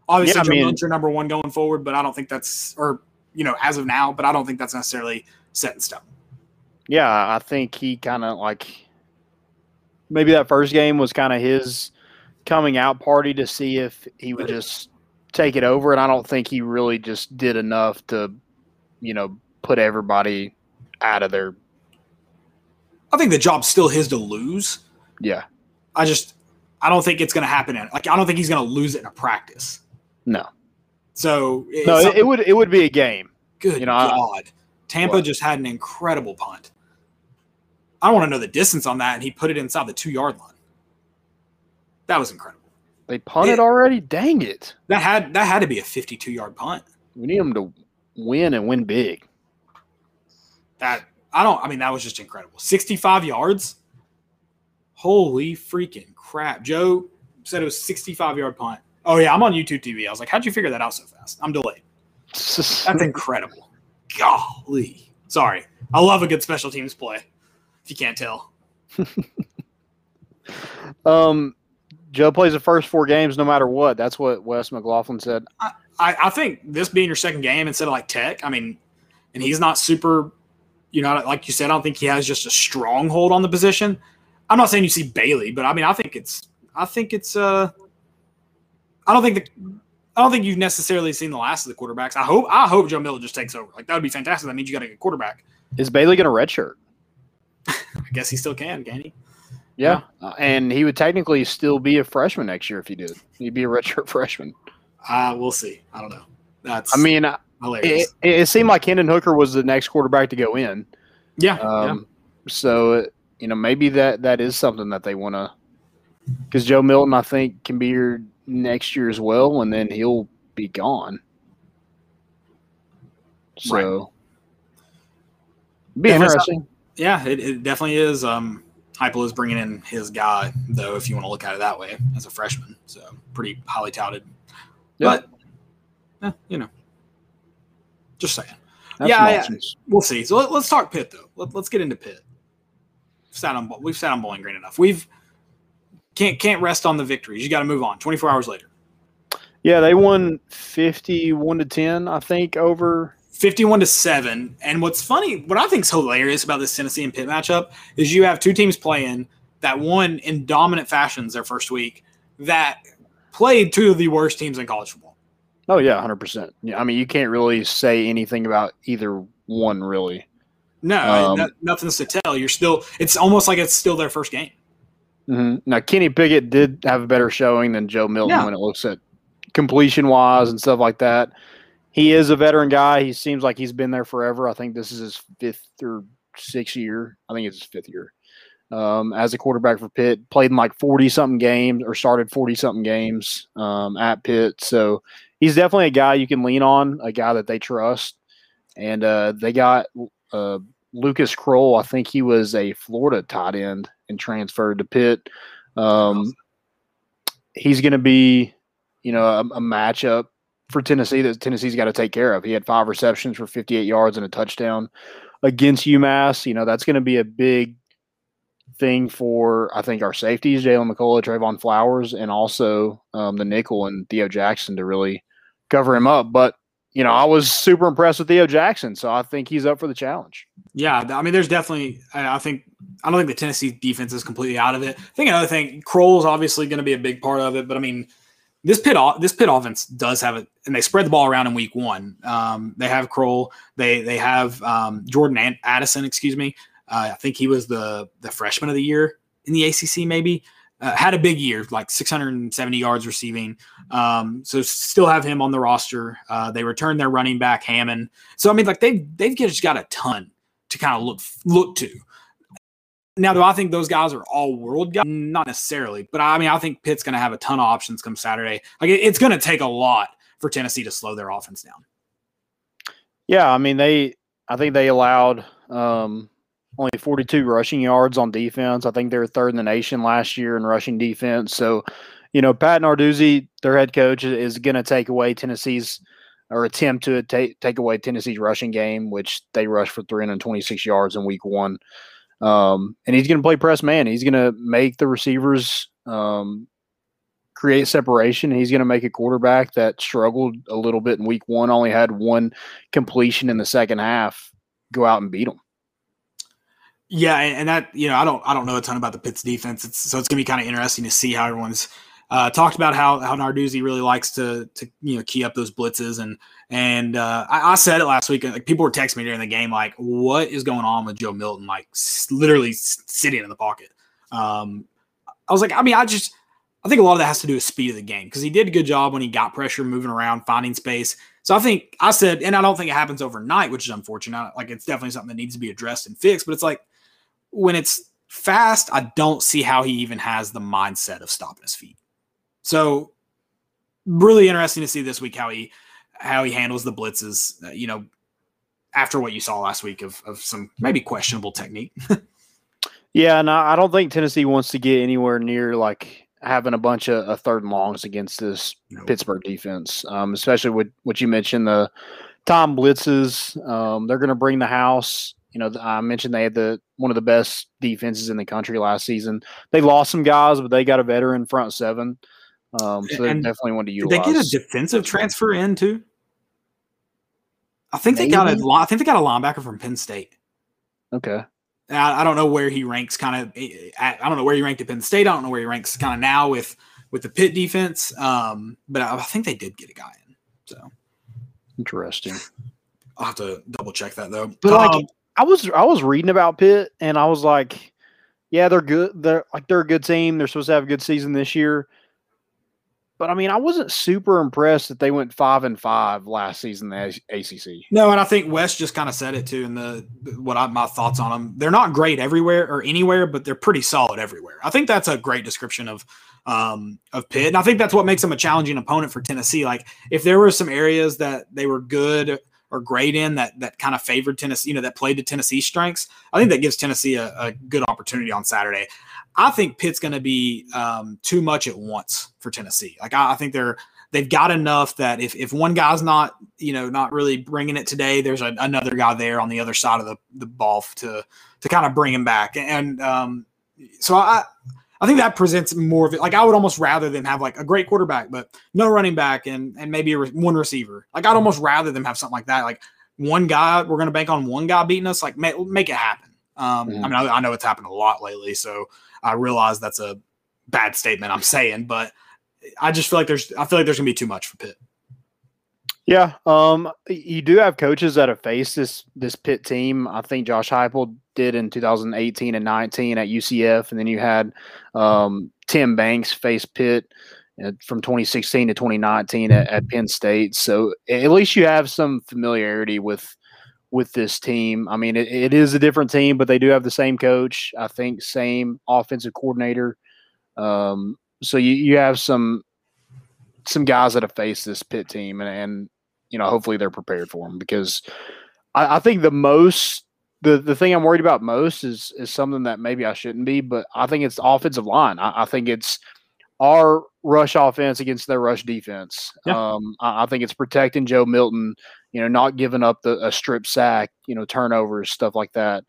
Obviously, Yeah, I mean- your number one going forward, but I don't think that's or you know as of now, but I don't think that's necessarily set in stone. yeah, I think he kind of like maybe that first game was kind of his coming out party to see if he would just take it over, and I don't think he really just did enough to, you know, put everybody out of their I think the job's still his to lose. yeah. I just I don't think it's going to happen. In, like, I don't think he's going to lose it in a practice. No, So no, it, would it would be a game. Good You know, I- God. Tampa What? just had an incredible punt. I don't want to know the distance on that, and he put it inside the two yard line. That was incredible. They punted Yeah. already. Dang it! That had that had to be a fifty two yard punt. We need them to win and win big. That I don't. I mean, that was just incredible. Sixty five yards. Holy freaking crap! Joe said it was sixty five yard punt. Oh yeah, I'm on YouTube TV. I was like, how'd you figure that out so fast? I'm delayed. That's incredible. Golly. Sorry. I love a good special teams play. If you can't tell. Um, Joe plays the first four games no matter what. That's what Wes McLaughlin said. I, I think this being your second game instead of like Tech, I mean, and he's not super, you know, like you said, I don't think he has just a stronghold on the position. I'm not saying you see Bailey, but I mean, I think it's, I think it's, uh, I don't think the, I don't think you've necessarily seen the last of the quarterbacks. I hope, I hope Joe Miller just takes over. Like that would be fantastic. That means you got a good quarterback. Is Bailey going to redshirt? I guess he still can, can he? Yeah, Uh, and he would technically still be a freshman next year if he did. He'd be a redshirt freshman. Uh, we'll see. I don't know. That's, I mean, it, it seemed like Hendon Hooker was the next quarterback to go in. yeah. yeah. Um, So uh, you know, maybe that that is something that they want to. Because Joe Milton, I think, can be here next year as well, and then he'll be gone. So, be Yeah, interesting. Yeah, it, it definitely is. Um, Heupel is bringing in his guy, though, if you want to look at it that way, as a freshman. So pretty highly touted. Yeah. But, eh, you know, just saying. Have yeah. We'll see. So let, us talk Pitt, though. Let, let's get into Pitt. We've sat on we've sat on Bowling Green enough. We've can't can't rest on the victories. You got to move on. Twenty four hours later, Yeah, they won fifty-one to ten, I think, over. Fifty one to seven. And what's funny, what I think is hilarious about this Tennessee and Pitt matchup is you have two teams playing that won in dominant fashions their first week that played two of the worst teams in college football. Oh yeah, hundred percent. Yeah, I mean, you can't really say anything about either one, really. No, Um, no- nothing's to tell. You're still. It's almost like it's still their first game. hmm Now, Kenny Pickett did have a better showing than Joe Milton Yeah. when it looks at completion wise and stuff like that. He is a veteran guy. He seems like he's been there forever. I think this is his fifth or sixth year. I think it's his fifth year um, as a quarterback for Pitt. Played in like 40 something games or started 40 something games um, at Pitt. So he's definitely a guy you can lean on, a guy that they trust. And uh, they got uh, Lucas Krull. I think he was a Florida tight end and transferred to Pitt. Um, he's going to be, you know, a, a matchup for Tennessee that Tennessee's got to take care of. He had five receptions for 58 yards and a touchdown against UMass. You know, that's going to be a big thing for I think our safeties, Jaylen McCollough, Trevon Flowers, and also um, the nickel and Theo Jackson to really cover him up. But you know, I was super impressed with Theo Jackson, so I think he's up for the challenge. Yeah, I mean, there's definitely. I think I don't think the Tennessee defense is completely out of it. I think another thing, Krull is obviously going to be a big part of it, but I mean, this Pitt this Pitt offense does have it, and they spread the ball around in week one. Um, they have Krull, they they have um, Jordan Addison, excuse me. Uh, I think he was the the freshman of the year in the ACC, maybe. Uh, had a big year, like 670 yards receiving. Um, so still have him on the roster. Uh, they return their running back Hammond. So I mean, like they've they've just got a ton to kind of look look to. Now, do I think those guys are all world guys? Not necessarily, but I mean, I think Pitt's going to have a ton of options come Saturday. Like it, it's going to take a lot for Tennessee to slow their offense down. Yeah, I mean they. I think they allowed um, only 42 rushing yards on defense. I think they were third in the nation last year in rushing defense. So, you know, Pat Narduzzi, their head coach, is going to take away Tennessee's or attempt to take take away Tennessee's rushing game, which they rushed for 326 yards in week one. Um, and he's going to play press man. He's going to make the receivers um, create separation. He's going to make a quarterback that struggled a little bit in week one, only had one completion in the second half, go out and beat him. Yeah, and that you know, I don't I don't know a ton about the Pitts defense. It's, so it's gonna be kind of interesting to see how everyone's uh, talked about how how Narduzzi really likes to to you know key up those blitzes and and uh, I, I, said it last week. Like people were texting me during the game, like, "What is going on with Joe Milton? Like, s- literally sitting in the pocket." Um, I was like, I mean, I just I think a lot of that has to do with speed of the game because he did a good job when he got pressure, moving around, finding space. So I think I said, and I don't think it happens overnight, which is unfortunate. Like, it's definitely something that needs to be addressed and fixed. But it's like when it's fast, I don't see how he even has the mindset of stopping his feet. So really interesting to see this week how he how he handles the blitzes. Uh, you know, after what you saw last week of of some maybe questionable technique. yeah, and I don't think Tennessee wants to get anywhere near like having a bunch of, of third and longs against this nope. Pittsburgh defense, um, especially with what you mentioned the Tom blitzes. Um, they're going to bring the house. You know, I mentioned they had the one of the best defenses in the country last season. They lost some guys, but they got a veteran front seven. Um, so they definitely want to utilize. Did they get a defensive transfer in too? I think Maybe. they got a. I think they got a linebacker from Penn State. Okay. I, I don't know where he ranks. Kind of. I don't know where he ranked at Penn State. I don't know where he ranks kind of now with with the Pitt defense. Um, but I, I think they did get a guy in. So interesting. I'll have to double check that though. But um, like, I was I was reading about Pitt and I was like, yeah, they're good. They're like they're a good team. They're supposed to have a good season this year. But I mean, I wasn't super impressed that they went five and five last season in the ACC. No, and I think West just kind of said it too. In the what I, my thoughts on them, they're not great everywhere or anywhere, but they're pretty solid everywhere. I think that's a great description of um, of Pitt, and I think that's what makes them a challenging opponent for Tennessee. Like if there were some areas that they were good or great in that that kind of favored Tennessee, you know, that played to Tennessee's strengths, I think that gives Tennessee a, a good opportunity on Saturday. I think Pitt's going to be um, too much at once for Tennessee. Like I, I, think they're they've got enough that if if one guy's not you know not really bringing it today, there's a, another guy there on the other side of the the ball to to kind of bring him back. And um, so I I think that presents more of it. Like I would almost rather them have like a great quarterback, but no running back and and maybe re- one receiver. Like I'd almost rather them have something like that. Like one guy, we're gonna bank on one guy beating us. Like make, make it happen. Um, mm-hmm. I mean, I, I, know it's happened a lot lately, so I realize that's a bad statement I'm saying, but I just feel like there's I feel like there's gonna be too much for Pitt. Yeah, um, you do have coaches that have faced this this Pitt team. I think Josh Heupel did in 2018 and 19 at UCF, and then you had um, Tim Banks face Pitt uh, from 2016 to 2019 at, at Penn State. So at least you have some familiarity with with this team. I mean, it, it is a different team, but they do have the same coach. I think same offensive coordinator. Um, so you, you have some some guys that have faced this Pitt team, and, and you know hopefully they're prepared for them because I, I think the most the the thing I'm worried about most is is something that maybe I shouldn't be, but I think it's offensive line. I, I think it's our rush offense against their rush defense. Yeah. Um, I, I think it's protecting Joe Milton. You know, not giving up the a strip sack, you know, turnovers, stuff like that.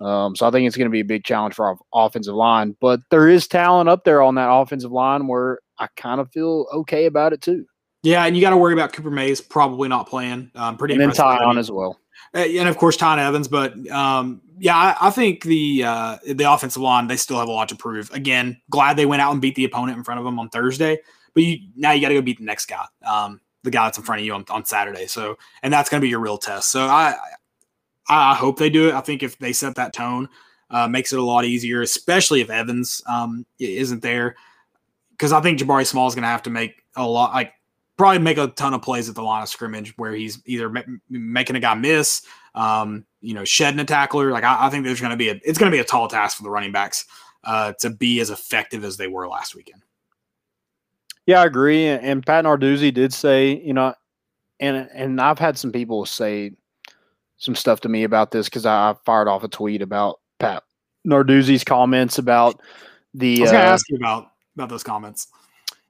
Um, so I think it's going to be a big challenge for our offensive line. But there is talent up there on that offensive line where I kind of feel okay about it too. Yeah, and you got to worry about Cooper Mays probably not playing. Um, pretty And then. Tiyon as well. And of course Ty Evans. But um, yeah, I, I think the uh, the offensive line they still have a lot to prove. Again, glad they went out and beat the opponent in front of them on Thursday. But you now you got to go beat the next guy, um, the guy that's in front of you on, on Saturday. So and that's going to be your real test. So I I hope they do it. I think if they set that tone, uh, makes it a lot easier, especially if Evans um, isn't there. Because I think Jabari Small is going to have to make a lot, like probably make a ton of plays at the line of scrimmage where he's either ma- making a guy miss, um, you know, shedding a tackler. Like I, I think there's going to be a, it's going to be a tall task for the running backs uh, to be as effective as they were last weekend. Yeah, I agree. And, and Pat Narduzzi did say, you know, and and I've had some people say some stuff to me about this because I, I fired off a tweet about Pat Narduzzi's comments about the I was going to uh, ask you about about those comments.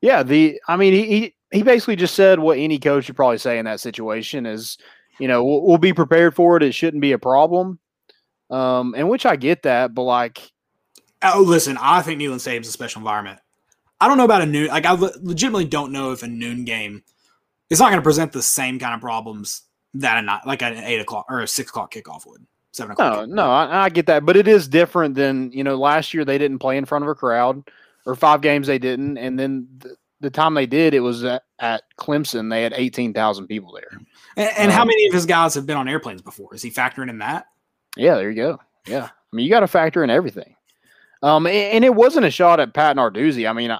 yeah the I mean he, he he basically just said what any coach would probably say in that situation is you know we'll, we'll be prepared for it it shouldn't be a problem um and which I get that but like Oh, listen, I think Neyland Stadium's a special environment. I don't know about a noon. Like I le- legitimately don't know if a noon game is not going to present the same kind of problems that a not like an eight o'clock or a six o'clock kickoff would. Seven o'clock. No, no, I, I get that, but it is different than you know. Last year they didn't play in front of a crowd, or five games they didn't, and then the, the time they did, it was at, at Clemson. They had eighteen thousand people there. And, and how Um, many of his guys have been on airplanes before? Is he factoring in that? Yeah, there you go. Yeah, I mean you got to factor in everything. Um, and, and it wasn't a shot at Pat Narduzzi. I mean, I,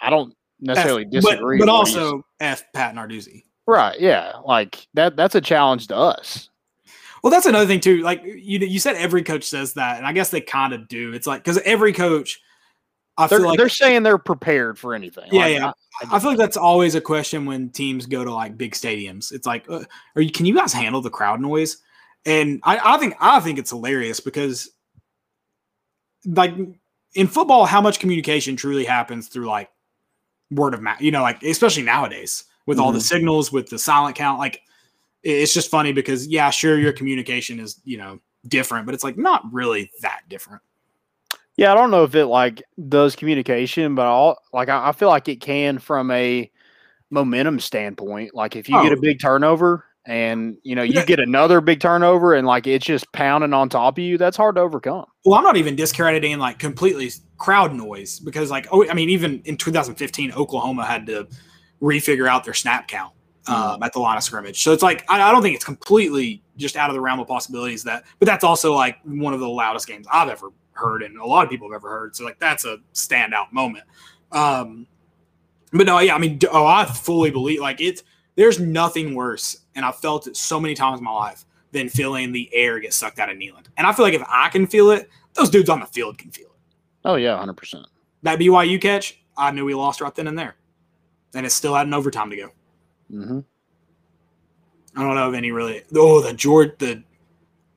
I don't necessarily F- disagree, but, but with what he's- also F Pat Narduzzi. right, yeah, like that. That's a challenge to us. Well, that's another thing too. Like you, you said, every coach says that, and I guess they kind of do. It's like because every coach, I They're, feel like they're saying they're prepared for anything. Yeah, Like, yeah. I, I feel like that's always a question when teams go to like big stadiums. It's like, uh, are you? Can you guys handle the crowd noise? And I, I think I think it's hilarious because, like in football, how much communication truly happens through like word of mouth. You know, like especially nowadays with all the signals, with the silent count. Like it's just funny because yeah, sure, your communication is you know different, but it's like not really that different. Yeah, I don't know if it like does communication, but all like I, I feel like it can from a momentum standpoint. Like if you get a Oh. big turnover and you know you get another big turnover and like it's just pounding on top of you, that's hard to overcome. Well, I'm not even discrediting like completely crowd noise because, like, oh, I mean, even in 2015, Oklahoma had to refigure out their snap count um, at the line of scrimmage. So it's like I, I don't think it's completely just out of the realm of possibilities that, but that's also like one of the loudest games I've ever heard, and a lot of people have ever heard. So like that's a standout moment. Um, but no, yeah, I mean, oh, I fully believe like it's there's nothing worse, and I've felt it so many times in my life than feeling the air get sucked out of Neyland. And I feel like if I can feel it, those dudes on the field can feel it. Oh yeah, hundred percent. That BYU catch, I knew we lost right then and there, and it still had an overtime to go. Mm-hmm. I don't know of any really. Oh, the Georgia the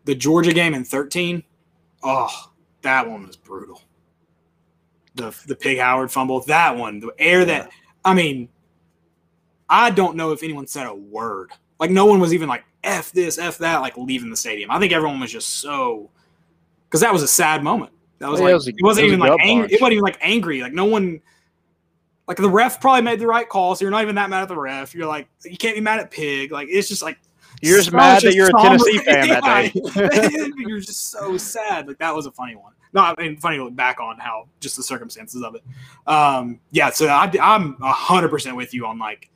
the Georgia game in thirteen. Oh, that one was brutal. The the Pig Howard fumble, that one, the air that I mean, I don't know if anyone said a word. Like no one was even like f this, f that, like leaving the stadium. I think everyone was just so because that was a sad moment. That was Yeah, like it was a- it wasn't it was even like angry. It wasn't even like angry. Like no one. Like the ref probably made the right call, so you're not even that mad at the ref. You're like, you can't be mad at Pig. Like it's just like You're just so mad that you're a. Tennessee fan that day. you're just so sad. Like that was a funny one. No, I mean funny to look back on how just the circumstances of it. Um, yeah, so I, I'm hundred percent with you on like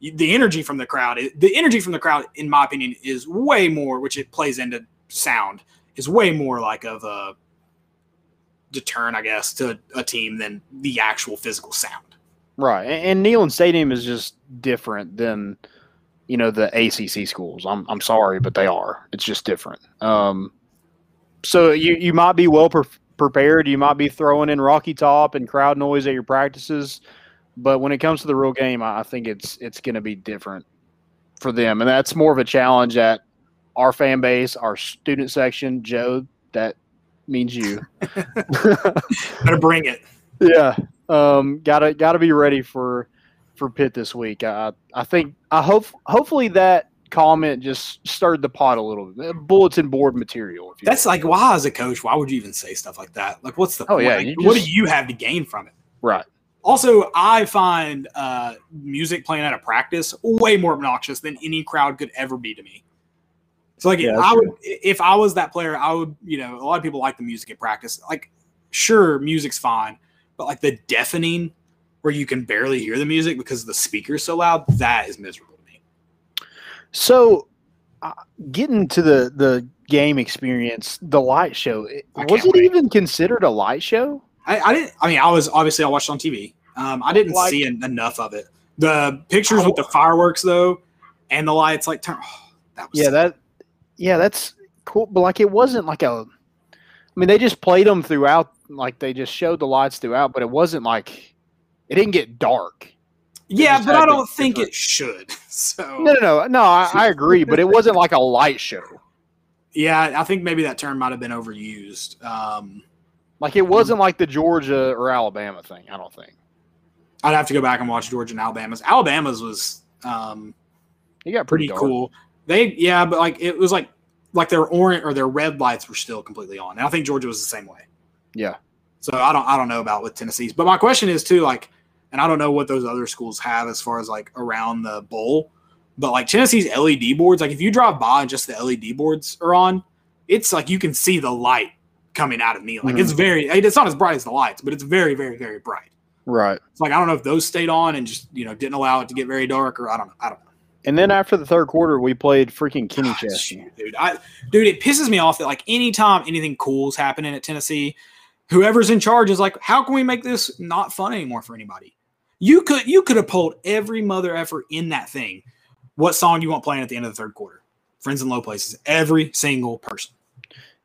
the energy from the crowd. The energy from the crowd, in my opinion, is way more, which it plays into sound, is way more like of a deterrent, I guess, to a team than the actual physical sound. Right. And, and Neyland Stadium is just different than you know the ACC schools. I'm I'm sorry, but they are. It's just different. Um, so you you might be well pre- prepared. You might be throwing in Rocky Top and crowd noise at your practices, but when it comes to the real game, I I think it's it's going to be different for them, and that's more of a challenge at our fan base, our student section. Joe, that means you. Better bring it. Yeah, um, gotta gotta be ready for for Pitt this week. I I think I hope hopefully that comment just stirred the pot a little bit. Bulletin board material. If you That's like why, as a coach, why would you even say stuff like that? Like, what's the Oh, point? yeah, Like, what do you have to gain from it? right. Also, I find uh, music playing at a practice way more obnoxious than any crowd could ever be to me. So, like, Yeah, I would, if I was that player, I would, you know, a lot of people like the music at practice. Like, sure, music's fine, but like the deafening, where you can barely hear the music because the speaker's so loud, that is miserable to me. So, uh, getting to the the game experience, the light show it- was it wait. even considered a light show? I, I didn't. I mean, I was obviously I watched on TV. Um, I didn't Like- see en- enough of it. The pictures with the fireworks though, and the lights, like turn. Oh, that was Yeah, that yeah, that's cool. But like, it wasn't like a. I mean, they just played them throughout. Like they just showed the lights throughout, but it wasn't like it didn't get dark. yeah, but I don't think different- it should. So No, no, no, no. I, I agree, but it wasn't like a light show. yeah, I think maybe that term might have been overused. Um, Like it wasn't like the Georgia or Alabama thing. I don't think I'd have to go back and watch Georgia and Alabama's. Alabama's was um, it got pretty pretty, cool. They yeah, but like it was like like their orange or their red lights were still completely on. And I think Georgia was the same way. Yeah, So I don't I don't know about with Tennessee's, but my question is too like, and I don't know what those other schools have as far as like around the bowl, but like Tennessee's LED boards, like if you drive by and just the LED boards are on, it's like you can see the light coming out of me. Like it's mm-hmm. very it's not as bright as the lights, but it's very very very bright. right. It's like I don't know if those stayed on and just you know didn't allow it to get very dark or I don't know. I don't know. And then after the third quarter, we played freaking Kenny ah, Chesney. Shoot, dude. I dude, it pisses me off that like anytime anything cool's happening at Tennessee, whoever's in charge is like, how can we make this not fun anymore for anybody? You could you could have pulled every mother effort in that thing. What song you want playing at the end of the third quarter? Friends in low places. Every single person.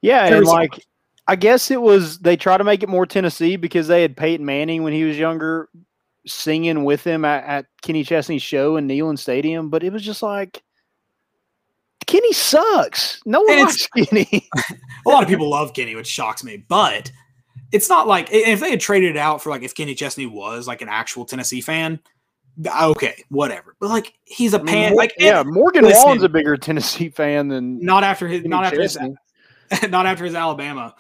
Yeah, Every and like I guess it was they try to make it more Tennessee because they had Peyton Manning when he was younger singing with him at, at Kenny Chesney's show in Neyland Stadium, but it was just like Kenny sucks. No one likes Kenny. A lot of people love Kenny, which shocks me, but it's not like if they had traded it out for like if Kenny Chesney was like an actual Tennessee fan, okay, whatever. But like he's a mean, pan Mor- like yeah, Morgan listen. Wallen's a bigger Tennessee fan than not after his Kenny not after his not after his Alabama.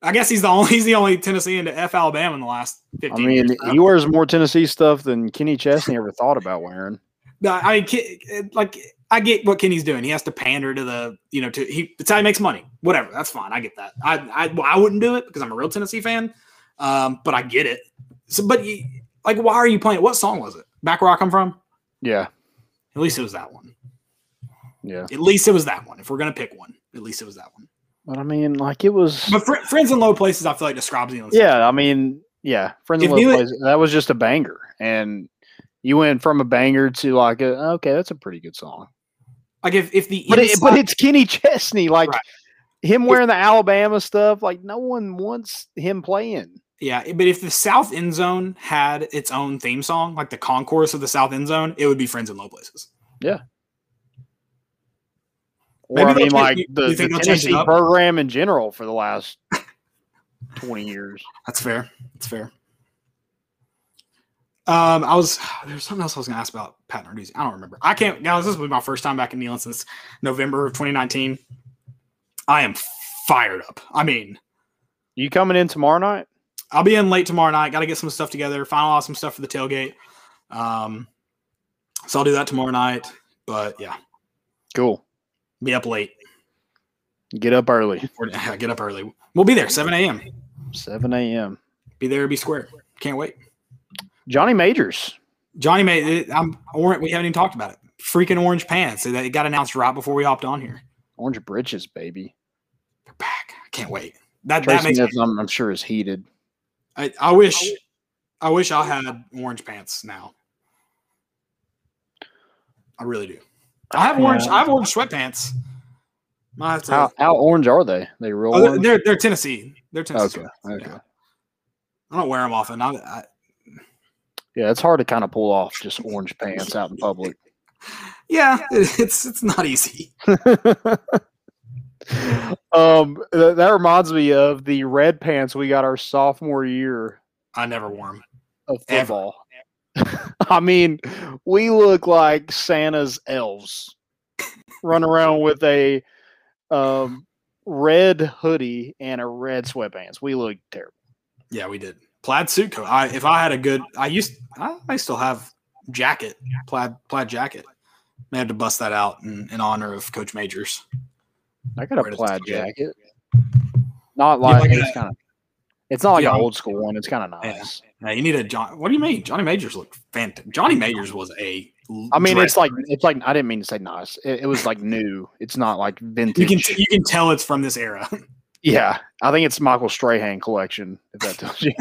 I guess he's the only he's the only Tennessean to F Alabama in the last I mean, years. he wears more Tennessee stuff than Kenny Chesney ever thought about wearing. I mean, eh, like I get what Kenny's doing. He has to pander to the you know to he. It's how he makes money. Whatever, that's fine. I get that. I I, well, I wouldn't do it because I'm a real Tennessee fan. Um, but I get it. So, but you, like, why are you playing? What song was it? Back where I come from. Yeah, At least it was that one. yeah. At least it was that one. If we're gonna pick one, at least it was that one. But I mean, like it was. But fr- friends in low places, I feel like describes the Yeah, I mean, yeah, friends of Low plays. That was just a banger, and you went from a banger to like, a, okay, that's a pretty good song. Like if if the But it, but it's Kenny Chesney, like Right. him wearing the Alabama stuff. Like no one wants him playing. Yeah, but if the South End Zone had its own theme song, like the concourse of the South End Zone, it would be Friends in Low Places. Yeah. Or Maybe I mean, like you- the, you the think they'll change it Tennessee program in general for the last twenty years. That's fair. That's fair. Um, I was there's something else I was gonna ask about Pat Narduzzi. I don't remember. I can't guys, this will be my first time back in Neyland since November of 2019. I am fired up. I mean, You coming in tomorrow night? I'll be in late tomorrow night. Got to get some stuff together, finalize some stuff for the tailgate. Um, so I'll do that tomorrow night. But yeah, Cool. be up late. Get up early. Get up early. We'll be there 7 a.m. Seven a.m. Be there, be square. Can't wait. Johnny Majors. Johnny it. I'm orange. We haven't even talked about it. Freaking orange pants. It got announced right before we hopped on here. Orange britches, baby. They're back. I can't wait. That Tracy that makes. I'm, I'm sure is heated. I, I wish. I wish I had orange pants now. I really do. I have orange. I have orange sweatpants. How how orange are they? They real Oh, they're, they're they're Tennessee. They're Tennessee. Okay, okay. Yeah. I don't wear them often. I, I, Yeah, it's hard to kind of pull off just orange pants out in public. yeah, it's it's not easy. um, th- that reminds me of the red pants we got our sophomore year I never wore them. of football. I mean, we look like Santa's elves run around with a um, red hoodie and a red sweatpants. We look terrible. Yeah, we did plaid suit coat. I if I had a good, I used I may still have jacket plaid plaid jacket. May have to bust that out in, in honor of Coach Majors. I got a plaid jacket. Not like, like it's kind of. It's not like Yeah. an old school one. It's kind of Yeah. nice. Now you need a John. What do you mean? Johnny Majors looked fantastic. Johnny Majors was a. I mean, it's like it's like I didn't mean to say nice. It, it was like new. It's not like vintage. you can you can tell it's from this era. yeah, I think it's Michael Strahan collection. If that tells you.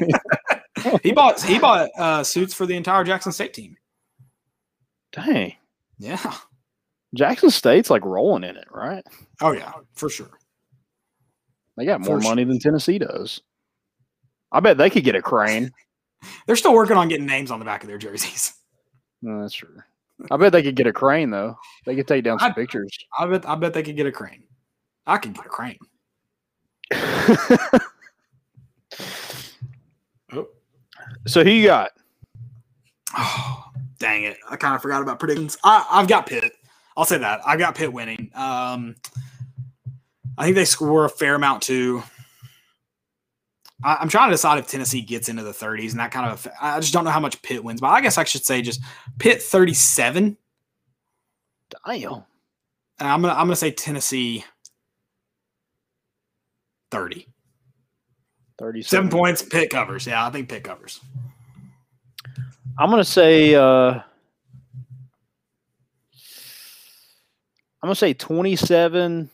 he bought he bought uh, suits for the entire Jackson State team. Dang, Yeah. Jackson State's like rolling in it, right? Oh yeah, for sure. They got more For sure. money than Tennessee does. I bet they could get a crane. They're still working on getting names on the back of their jerseys. No, that's true. I bet they could get a crane though. They could take down some I- pictures. I bet I bet they could get a crane. I can get a crane. Oh. so who you got? Oh, dang it. I kind of forgot about predictions. I, I've got Pitt. I'll say that. I've got Pitt winning. Um, I think they score a fair amount too. I, I'm trying to decide if Tennessee gets into the 30s, and that kind of I just don't know how much Pitt wins. But I guess I should say just Pitt 37. Damn. And I'm gonna I'm gonna say Tennessee 30. 37 Seven points, Pitt covers. Yeah, I think Pitt covers. I'm gonna say uh I'm gonna say 27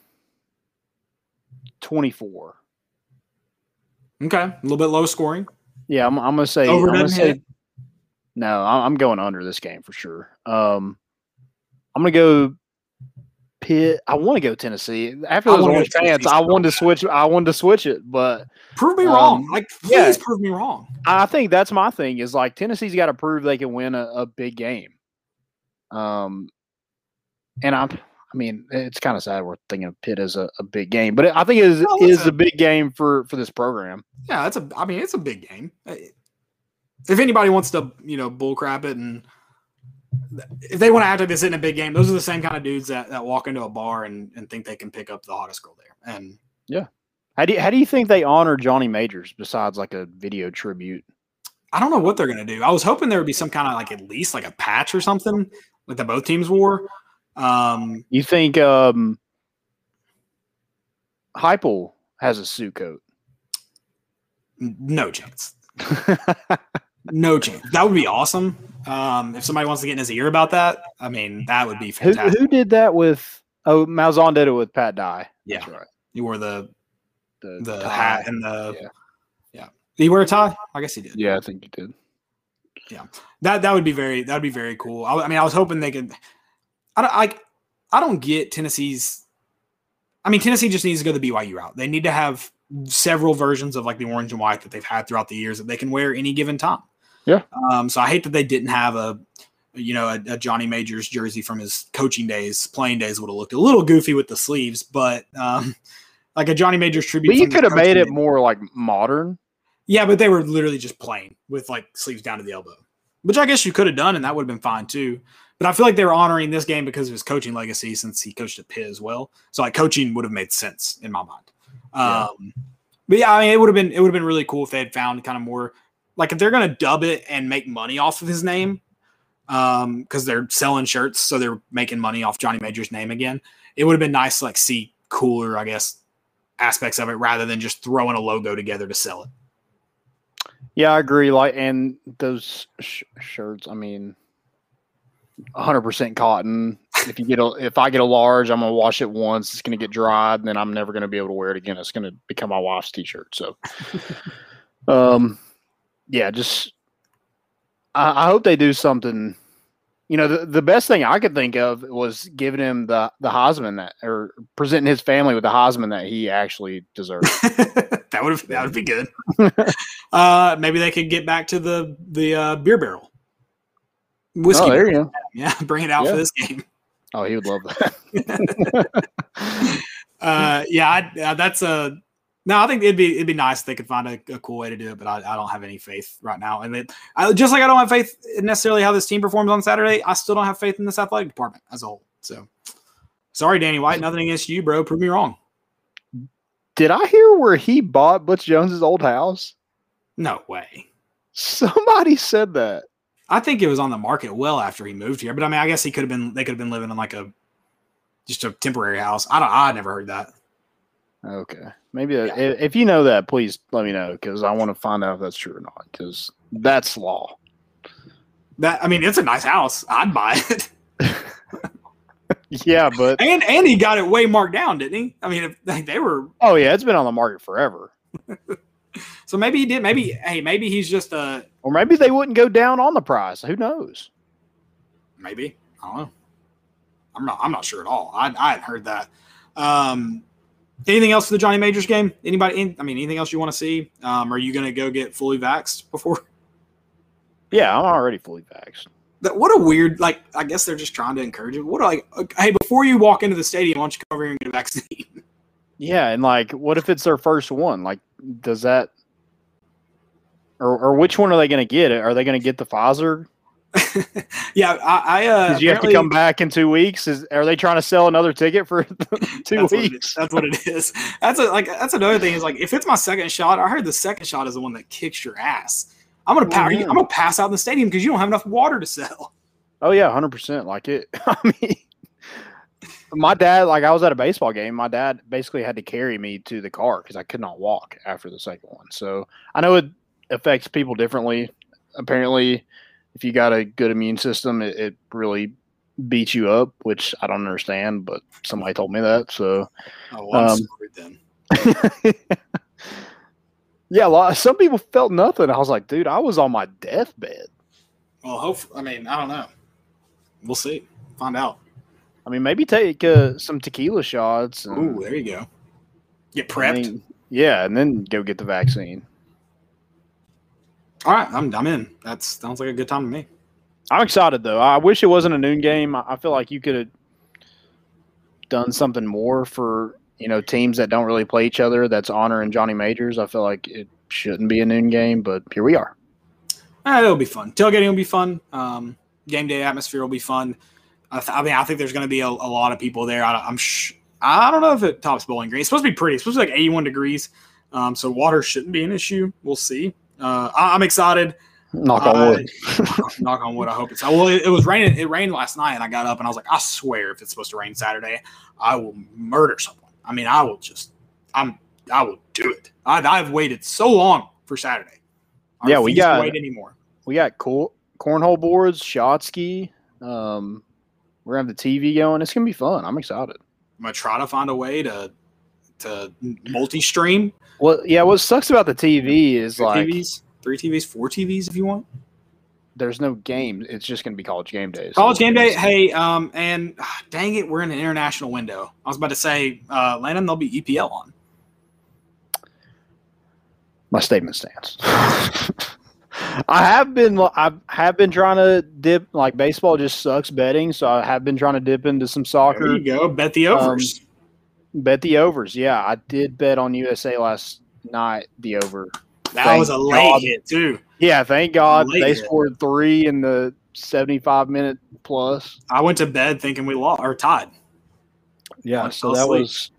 24. Okay, a little bit low scoring. Yeah, I'm, I'm gonna say Over I'm gonna say no, I'm I'm going under this game for sure. Um I'm gonna go Pitt. I want to go Tennessee. After those orange pants, I wanted to switch. I wanted to switch it, but Prove me Um, wrong. Like, please yeah. prove me wrong. I think that's my thing. Is like Tennessee's got to prove they can win a, a big game. Um, and I'm. I mean, it's kind of sad we're thinking of Pitt as a, a big game, but I think it is No, is a- a big game for for this program. Yeah, it's a. I mean, it's a big game. If anybody wants to, you know, bullcrap it, and if they want to act like this isn't a big game, those are the same kind of dudes that, that walk into a bar and, and think they can pick up the hottest girl there. And yeah, How do you, how do you think they honor Johnny Majors besides like a video tribute? I don't know what they're gonna do. I was hoping there would be some kind of like at least like a patch or something like that both teams wore. Um, You think um, Heupel has a suit coat? no chance. No chance. That would be awesome. Um, if somebody wants to get in his ear about that, I mean, that would be who, fantastic. who did that with? Oh, Malzahn did it with Pat Dye. Yeah. Right. You wore the The, the hat and the Yeah. yeah. Did he wear a tie? I guess he did. Yeah, I think you did. Yeah, that that would be very that would be very cool. I, I mean, I was hoping they could. I don't like. I don't get Tennessee's. I mean, Tennessee just needs to go the BYU route. They need to have several versions of like the orange and white that they've had throughout the years that they can wear any given time. Yeah. Um. So I hate that they didn't have a, you know, a, a Johnny Majors jersey from his coaching days, playing days would have looked a little goofy with the sleeves, but um, like a Johnny Majors tribute. But you could have made it days. more like modern. Yeah, but they were literally just plain with like sleeves down to the elbow, which I guess you could have done, and that would have been fine too. But I feel like they were honoring this game because of his coaching legacy, since he coached at Pitt as well. So like coaching would have made sense in my mind. Yeah. Um, but yeah, I mean, it would have been it would have been really cool if they had found kind of more like if they're gonna dub it and make money off of his name, um, because they're selling shirts, so they're making money off Johnny Major's name again. It would have been nice to like see cooler, I guess, aspects of it rather than just throwing a logo together to sell it. Yeah, I agree. Like, and those sh- shirts. I mean, 100 percent cotton. If you get a, if I get a large, I'm gonna wash it once. It's gonna get dried, and then I'm never gonna be able to wear it again. It's gonna become my wife's t-shirt. So, um, yeah, just I, I hope they do something. You know, the, the best thing I could think of was giving him the the Heisman that, or presenting his family with the Heisman that he actually deserved. that would that would be good. uh, maybe they could get back to the the uh, beer barrel. Whiskey. oh, there you go. Yeah, bring it out Yeah. for this game. Oh, he would love that. Uh, yeah, I, uh, that's a. No, I think it'd be it'd be nice if they could find a, a cool way to do it, but I, I don't have any faith right now. And it, I, just like I don't have faith in necessarily how this team performs on Saturday, I still don't have faith in this athletic department as a whole. So, sorry, Danny White, nothing against you, bro. Prove me wrong. Did I hear where he bought Butch Jones's old house? No way. Somebody said that. I think it was on the market well after he moved here, but I mean, I guess he could have been. They could have been living in like a just a temporary house. I don't. I never heard that. Okay, maybe that, i- if you know that, please let me know because I want to find out if that's true or not. Because that's law. That I mean, it's a nice house. I'd buy it. Yeah, but And and he got it way marked down, didn't he? I mean, if they, they were oh yeah, it's been on the market forever. so maybe he did. Maybe hey, maybe he's just a Or maybe they wouldn't go down on the price. Who knows? maybe. I don't know. I'm not. I'm not sure at all. I I hadn't heard that. Um, anything else for the Johnny Majors game? Anybody? I mean, anything else you want to see? Um, are you going to go get fully vaxxed before? Yeah, I'm already fully vaxxed. That what a weird. Like, I guess they're just trying to encourage you. What are like? Hey, before you walk into the stadium, why don't you come over here and get a vaccine? Yeah, and like, what if it's their first one? Like, does that, or or which one are they going to get? Are they going to get the Pfizer? yeah, I. I uh, Because you have to come back in two weeks. Is are they trying to sell another ticket for two that's What weeks? That's what it is. That's a, like that's another thing is like if it's my second shot, I heard the second shot is the one that kicks your ass. I'm gonna power you. I'm gonna pass out in the stadium because you don't have enough water to sell. Oh yeah, hundred percent. Like it. I mean, my dad. Like I was at a baseball game. My dad basically had to carry me to the car because I could not walk after the second one. So I know it affects people differently. Apparently, if you got a good immune system, it, it really beats you up, which I don't understand. But somebody told me that. So Oh, well, Um, then. yeah, a lot, some people felt nothing. I was like, dude, I was on my deathbed. Well, hope. I mean, I don't know. We'll see. Find out. I mean, maybe take uh, some tequila shots. And, Ooh, there you go. Get I prepped. mean, yeah, and then go get the vaccine. All right, I'm I'm in. That sounds like a good time to me. I'm excited though. I wish it wasn't a noon game. I feel like you could have done something more for you know teams that don't really play each other. That's honoring Johnny Majors. I feel like it shouldn't be a noon game, but here we are. Eh, it'll be fun. Tailgating will be fun. Um, game day atmosphere will be fun. I, th- I mean, I think there's going to be a, a lot of people there. I, I'm sh- I don't know if it tops Bowling Green. It's supposed to be pretty. It's supposed to be like 81 degrees. Um, so water shouldn't be an issue. We'll see. Uh, I, I'm excited. Knock on Uh, wood. knock on wood. I hope it's. Well, it, it was raining. It rained last night, and I got up and I was like, I swear, if it's supposed to rain Saturday, I will murder someone. I mean, I will just. I'm. I will do it. I, I've waited so long for Saturday. I Yeah, we got- wait anymore. We got cool cornhole boards, shot ski. Um, we're gonna have the TV going. It's gonna be fun. I'm excited. I'm gonna try to find a way to to multi-stream Well, yeah. What sucks about the TV is three like TVs, three TVs, four TVs if you want. there's no game. It's just gonna be college game days. College game day. Hey, um, and ah, dang it, we're in an international window. I was about to say, uh, Landon, there'll be EPL on. my statement stands. I have been I have been trying to dip like baseball just sucks betting, so I have been trying to dip into some There soccer. you go. Bet the overs. Bet the overs. Yeah, I did bet on USA last night the over. that thank was a late God. hit too. Yeah, thank God Late they hit. scored three in the seventy-five minute plus. I went to bed thinking we lost or tied. Yeah, I so that asleep. was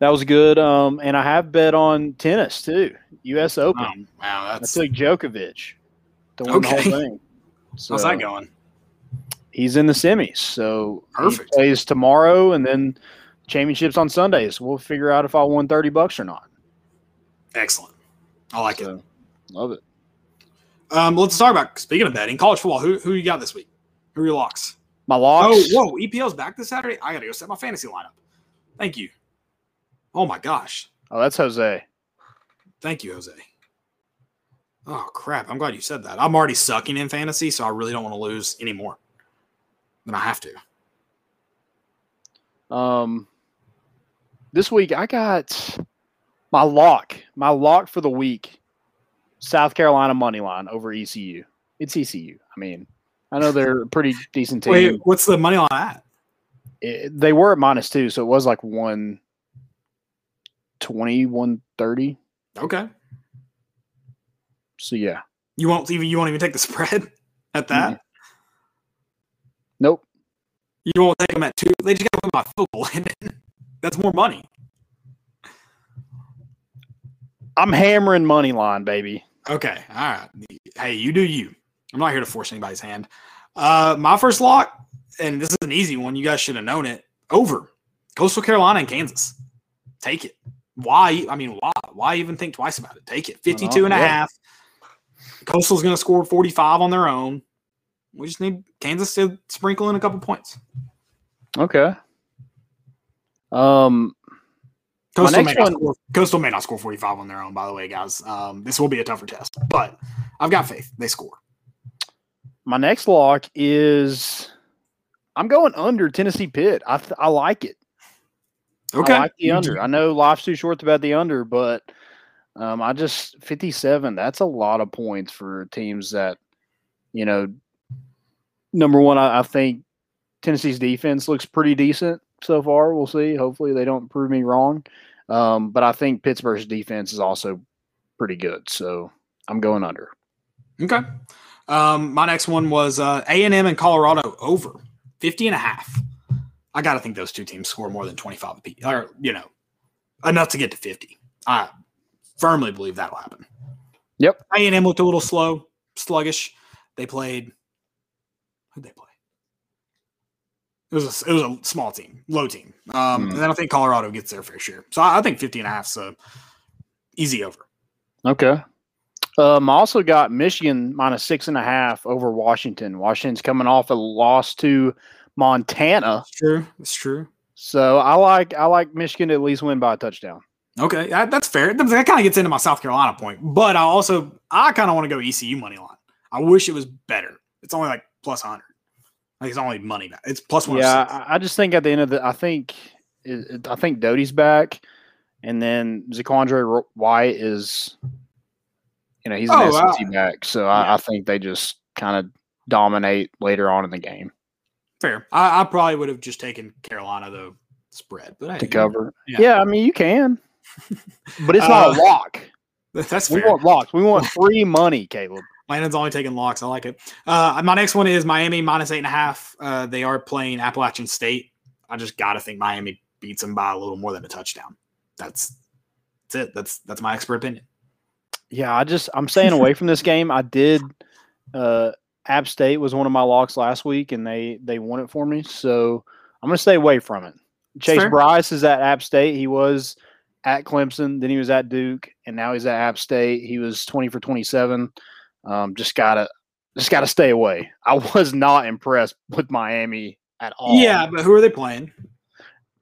that was good. Um, and I have bet on tennis too, U.S. Open. Um, wow, I that's took Djokovic to win Okay. the whole thing. So how's that going? He's in the semis, so Perfect. he plays tomorrow, and then championships on Sundays. We'll figure out if I won thirty bucks or not. Excellent. I like it. Love it. Um, let's talk about speaking of betting, college football. Who who you got this week? Who are your locks? My locks. Oh, whoa! EPL's back this Saturday. I gotta go set my fantasy lineup. Thank you. Oh my gosh! Oh, that's Jose. Thank you, Jose. Oh crap! I'm glad you said that. I'm already sucking in fantasy, so I really don't want to lose any more than I have to. Um, this week I got my lock, my lock for the week. South Carolina money line over ECU. It's ECU. I mean, I know they're a pretty decent team. Wait, what's the money line at? It- they were at minus two, so it was like one twenty, one thirty. Okay, So yeah, you won't even you won't even take the spread at that. nope. You won't take them at two. They just got to win by field goal. That's more money. I'm hammering money line, baby. Okay, all right. Hey, you do you. I'm not here to force anybody's hand. Uh, my first lock, and this is an easy one. You guys should have known it. Over Coastal Carolina and Kansas. Take it. Why? I mean, why? Why even think twice about it? Take it. 52 and a yeah. half. Coastal's going to score 45 on their own. We just need Kansas to sprinkle in a couple points. Okay. Um, Coastal may, one- score, Coastal may not score 45 on their own, by the way, guys. Um, this will be a tougher test, but I've got faith. They score. my next lock is I'm going under Tennessee Pitt. I th- I like it. Okay. I like the under. I know life's too short to bet the under, but um, I just 57. That's a lot of points for teams that, you know, number one, I, I think Tennessee's defense looks pretty decent so far. We'll see. Hopefully, they don't prove me wrong. Um, but I think Pittsburgh's defense is also pretty good. So I'm going under. Okay. Um, my next one was uh, A&M and Colorado over 50 and a half. I got to think those two teams score more than 25 apiece, or, you know, enough to get to 50. I firmly believe that'll happen. Yep. A&M looked a little slow, sluggish. They played, who'd they play? It was a, it was a small team, low team. Um, Hmm. And then I think Colorado gets their fair share. So I, I think 50 and a half is a easy over. Okay. Um, I also got Michigan minus six and a half over Washington. Washington's coming off a loss to Montana, It's true. It's true. so I like I like Michigan to at least win by a touchdown. Okay, that, that's fair. That, kind of gets into my South Carolina point, but I also I kind of want to go ECU money line. I wish it was better. It's only like plus hundred. Like it's only money back. It's plus one. Yeah, I, I just think at the end of the, I think it, it- I think Doty's back, and then Zaquandre White is, you know, he's an Oh, SEC wow. back, so I, I think they just kind of dominate later on in the game fair. I, I probably would have just taken Carolina though spread, but hey, to cover. Yeah. Yeah, I mean you can, but it's not a Uh, lock. That's We want locks. We want free money, Caleb. Landon's only taking locks. I like it. Uh, my next one is Miami minus eight and a half. Uh, they are playing Appalachian State. I just got to think Miami beats them by a little more than a touchdown. That's that's it. That's that's my expert opinion. Yeah, I just I'm staying away from this game. I did. Uh, App State was one of my locks last week, and they they won it for me. So I'm gonna stay away from it. Chase fair. Brice is at App State. He was at Clemson, then he was at Duke, and now he's at App State. He was 20 for 27. Um, just gotta just gotta stay away. I was not impressed with Miami at all. Yeah, but who are they playing?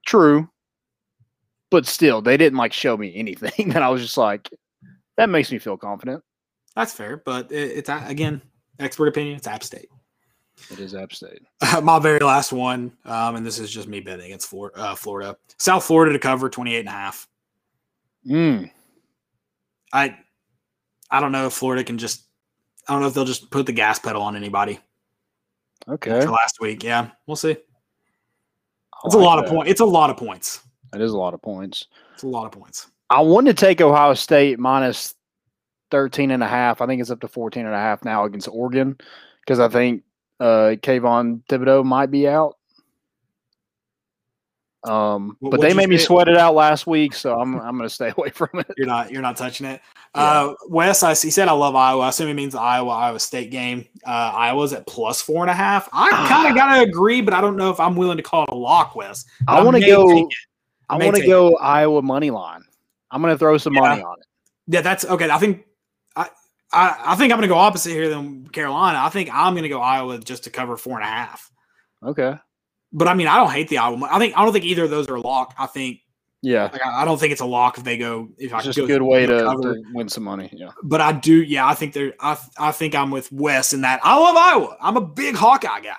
true, but still, they didn't like show me anything that I was just like, that makes me feel confident. That's fair, but it, it's again expert opinion. It's App State. It is App State. my very last one, um, and this is just me betting against Florida, uh, Florida. South Florida to cover 28 and a half. Mm. I I don't know if Florida can just I don't know if they'll just put the gas pedal on anybody Okay. last week. Yeah, we'll see. It's a like lot of that. points. It's a lot of points. It is a lot of points. It's a lot of points. I want to take Ohio State minus 13 and a half. I think it's up to 14 and a half now against Oregon because I think uh Kayvon Thibodeaux might be out. Um, What- but they made me sweat it out last week, so I'm I'm going to stay away from it. You're not you're not touching it. Yeah. Uh, Wes, I, he said I love Iowa. I assume he means Iowa Iowa State game. Uh, Iowa's at plus four and a half. I kind of gotta agree, but I don't know if I'm willing to call it a lock, Wes. But I want to go. it. I want to take it. go Iowa money line. I'm going to throw some Yeah. money on it. Yeah, that's okay. I think I, I I think I'm gonna go opposite here than Carolina. I think I'm gonna go Iowa just to cover four and a half. Okay. But I mean, I don't hate the album. I think I don't think either of those are a lock. I think Yeah, Like, I I don't think it's a lock if they go. If I it's just go, a good way to, cover. to win some money. Yeah. But I do, yeah, I think they're. I I think I'm with Wes in that. I love Iowa. I'm a big Hawkeye guy.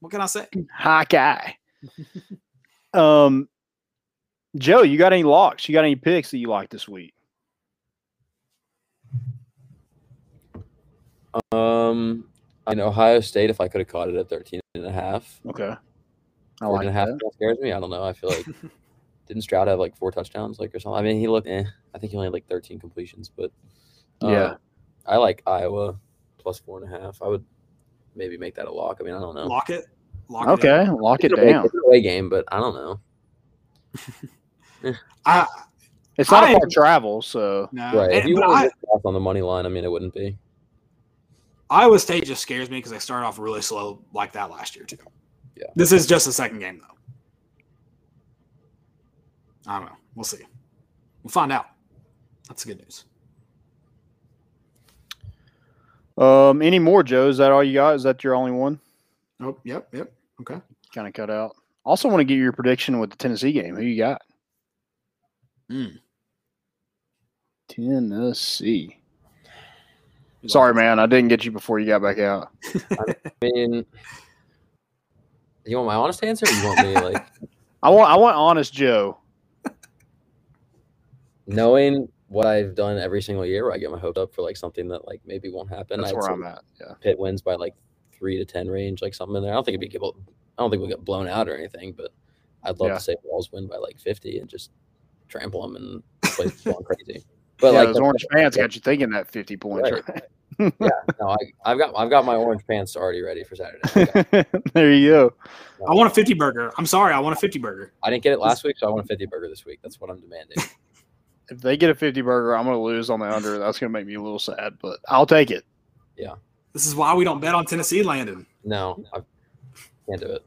What can I say? Hawkeye. um, Joe, you got any locks? You got any picks that you like this week? Um, in Ohio State. If I could have caught it at 13 and a half, Okay. I like and a half that. scares me. I don't know. I feel like didn't Stroud have like four touchdowns, like or something? I mean, he looked. Eh, I think he only had like 13 completions, but uh, Yeah. I like Iowa plus four and a half. I would maybe make that a lock. I mean, I don't know. Lock it. Lock It. Okay, lock it It's a away- down. it's away game, but I don't know. I It's not I- a far travel, so no. Right? If you want to get off on the money line, I mean, it wouldn't be. Iowa State just scares me because they started off really slow like that last year too. Yeah. This is just the second game though. I don't know. We'll see. We'll find out. That's the good news. um, any more, Joe? Is that all you got? Is that your only one? Oh, yep, yep. Okay. Kind of cut out. Also, want to get your prediction with the Tennessee game. Who you got? Mm. Tennessee. Sorry, man. I didn't get you before you got back out. I mean, you want my honest answer? Or you want me like I want. I want honest Joe. knowing what I've done every single year, where I get my hopes up for like something that like maybe won't happen. That's I'd where I'm at. Yeah. Pitt wins by like three to ten range, like something in there. I don't think it'd be able. I don't think we'll get blown out or anything, but I'd love Yeah. to say Vols win by like fifty and just trample them and play crazy. But yeah, like those the- orange pants got you thinking that 50 points. Right. Right? yeah, no, I, I've got I've got my orange pants already ready for Saturday. There you go. I want a 50 burger. I'm sorry. I want a 50 burger. I didn't get it last week, so I want a fifty burger this week. That's what I'm demanding. If they get a 50 burger, I'm going to lose on the under. That's going to make me a little sad, but I'll take it. Yeah. This is why we don't bet on Tennessee, Landon. No, I can't do it.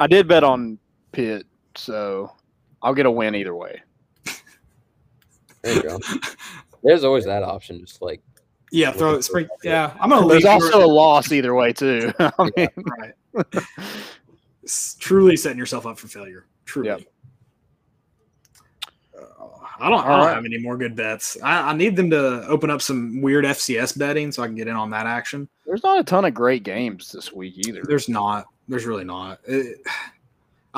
I did bet on Pitt, so I'll get a win either way. There you go. There's always that option, just like Yeah, throw it. Spring. Yeah, I'm gonna There's leave. also a loss either way too. I mean, right. It's truly setting yourself up for failure. Truly. Yep. Uh, I don't. I don't right. have any more good bets. I, I need them to open up some weird FCS betting so I can get in on that action. there's not a ton of great games this week either. There's not. There's really not. It-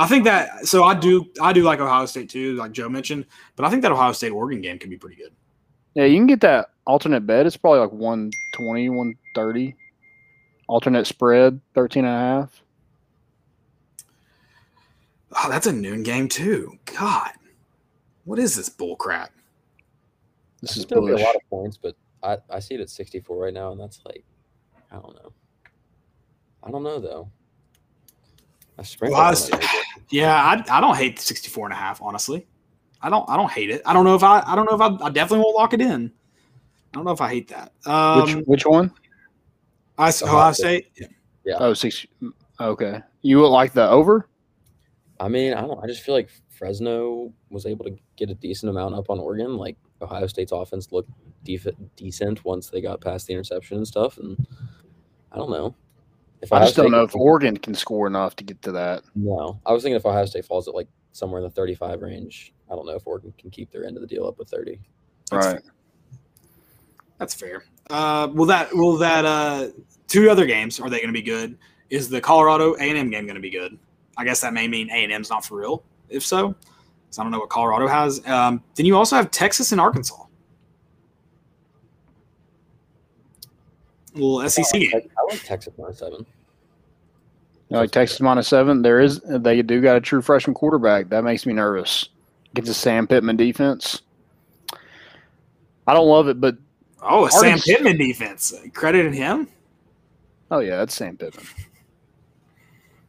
I think that. So I do. I do like Ohio State too, like Joe mentioned. But I think that Ohio State Oregon game could be pretty good. Yeah, you can get that alternate bet. It's probably like 120, 130. Alternate spread, 13 and a half. Oh, that's a noon game too. God, what is this bull crap? This is still be a lot of points, but I, I see it at 64 right now, and that's like I don't know. I don't know though. I sprinkle Ohio on it Yeah, I, I don't hate 64 and a half, honestly. I don't I don't hate it. I don't know if I I don't know if I, I definitely won't lock it in. I don't know if I hate that. Um, which which one? I, Ohio Ohio State. State. Oh, six. Okay. You would like the over? I mean, I don't. I just feel like Fresno was able to get a decent amount up on Oregon. Like Ohio State's offense looked def- decent once they got past the interception and stuff. And I don't know. If I Ohio just don't State- know if Oregon can score enough to get to that. No, I was thinking if Ohio State falls at like somewhere in the 35 range, I don't know if Oregon can keep their end of the deal up with 30. That's right. fair. That's fair. Uh, will that will that uh, two other games are they going to be good? Is the Colorado A and M game going to be good? I guess that may mean A and M's not for real. If so, 'cause I don't know what Colorado has. Um, then you also have Texas and Arkansas. Little SEC I, game. I like Texas minus seven. You Like Texas minus seven. There is they do got a true freshman quarterback. That makes me nervous. Gets a Sam Pittman defense. I don't love it, but Oh, a Sam Pittman defense. Credited him. oh yeah, that's Sam Pittman.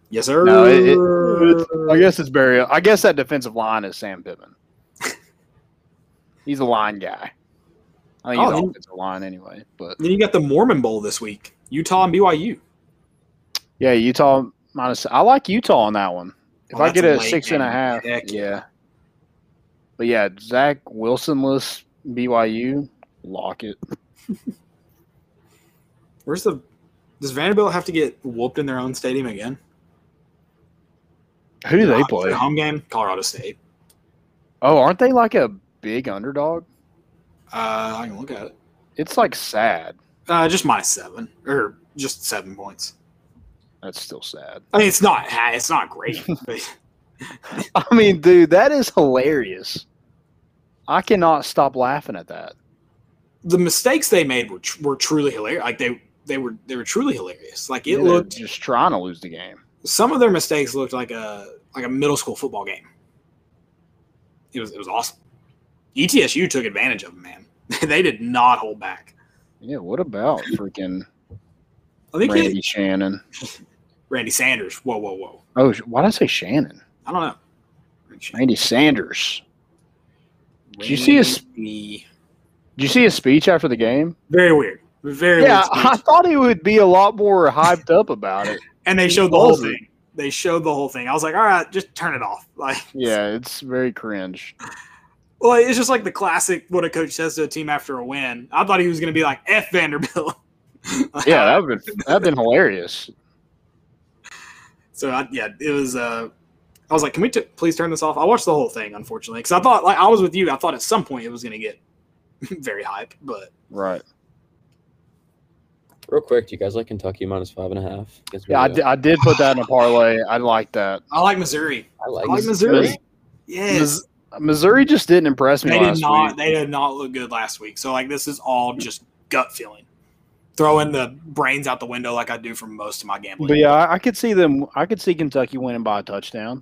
Yes, sir. No, it, it, I guess it's Barry. I guess that defensive line is Sam Pittman. He's a line guy. I think Oh, he's then- offensive line anyway. But Then you got the Mormon Bowl this week. Utah and BYU. yeah, Utah minus. I like Utah on that one. If Oh, I get a a late six and a half, Heck yeah. yeah. But yeah, Zach Wilsonless BYU, lock it. Where's the? Does Vanderbilt have to get whooped in their own stadium again? Who do they play? Home game, Colorado State. Oh, aren't they like a big underdog? Uh, I can look at it. It's like sad. Uh, just my seven or just seven points. That's still sad. I mean, it's not it's not great, but I mean, dude, that is hilarious. I cannot stop laughing at that. the mistakes they made were tr- were truly hilarious. Like they they were they were truly hilarious. Like it They're looked just trying to lose the game. some of their mistakes looked like a like a middle school football game. It was it was awesome. ETSU took advantage of them, man. they did not hold back. Yeah, what about freaking oh, I think Randy Randy, Shannon? Randy Sanders. Whoa, whoa, whoa. Oh, why did I say Shannon? I don't know. Randy Sanders. Did you see his- Did you see his speech after the game? Very weird. Very Yeah, weird. I thought he would be a lot more hyped up about it. and they showed the whole thing. They showed the whole thing. I was like, all right, just turn it off. Like, Yeah, it's very cringe. Well, it's just like the classic what a coach says to a team after a win. I thought he was going to be like F Vanderbilt. Yeah, that would been that'd been hilarious. So I, yeah, it was. Uh, I was like, can we t- please turn this off? I watched the whole thing, unfortunately, because I thought like I was with you. I thought at some point it was going to get very hype, but Right. Real quick, do you guys like Kentucky minus five and a half? Against Yeah, I did, I did put that in a parlay. I like that. I like Missouri. I like, I like Missouri. Missouri. Yes, Mis- Missouri just didn't impress me they last did not. week. They did not look good last week. So like this is all just gut feeling. Throwing the brains out the window like I do for most of my gambling. But yeah, I, I could see them. I could see Kentucky winning by a touchdown.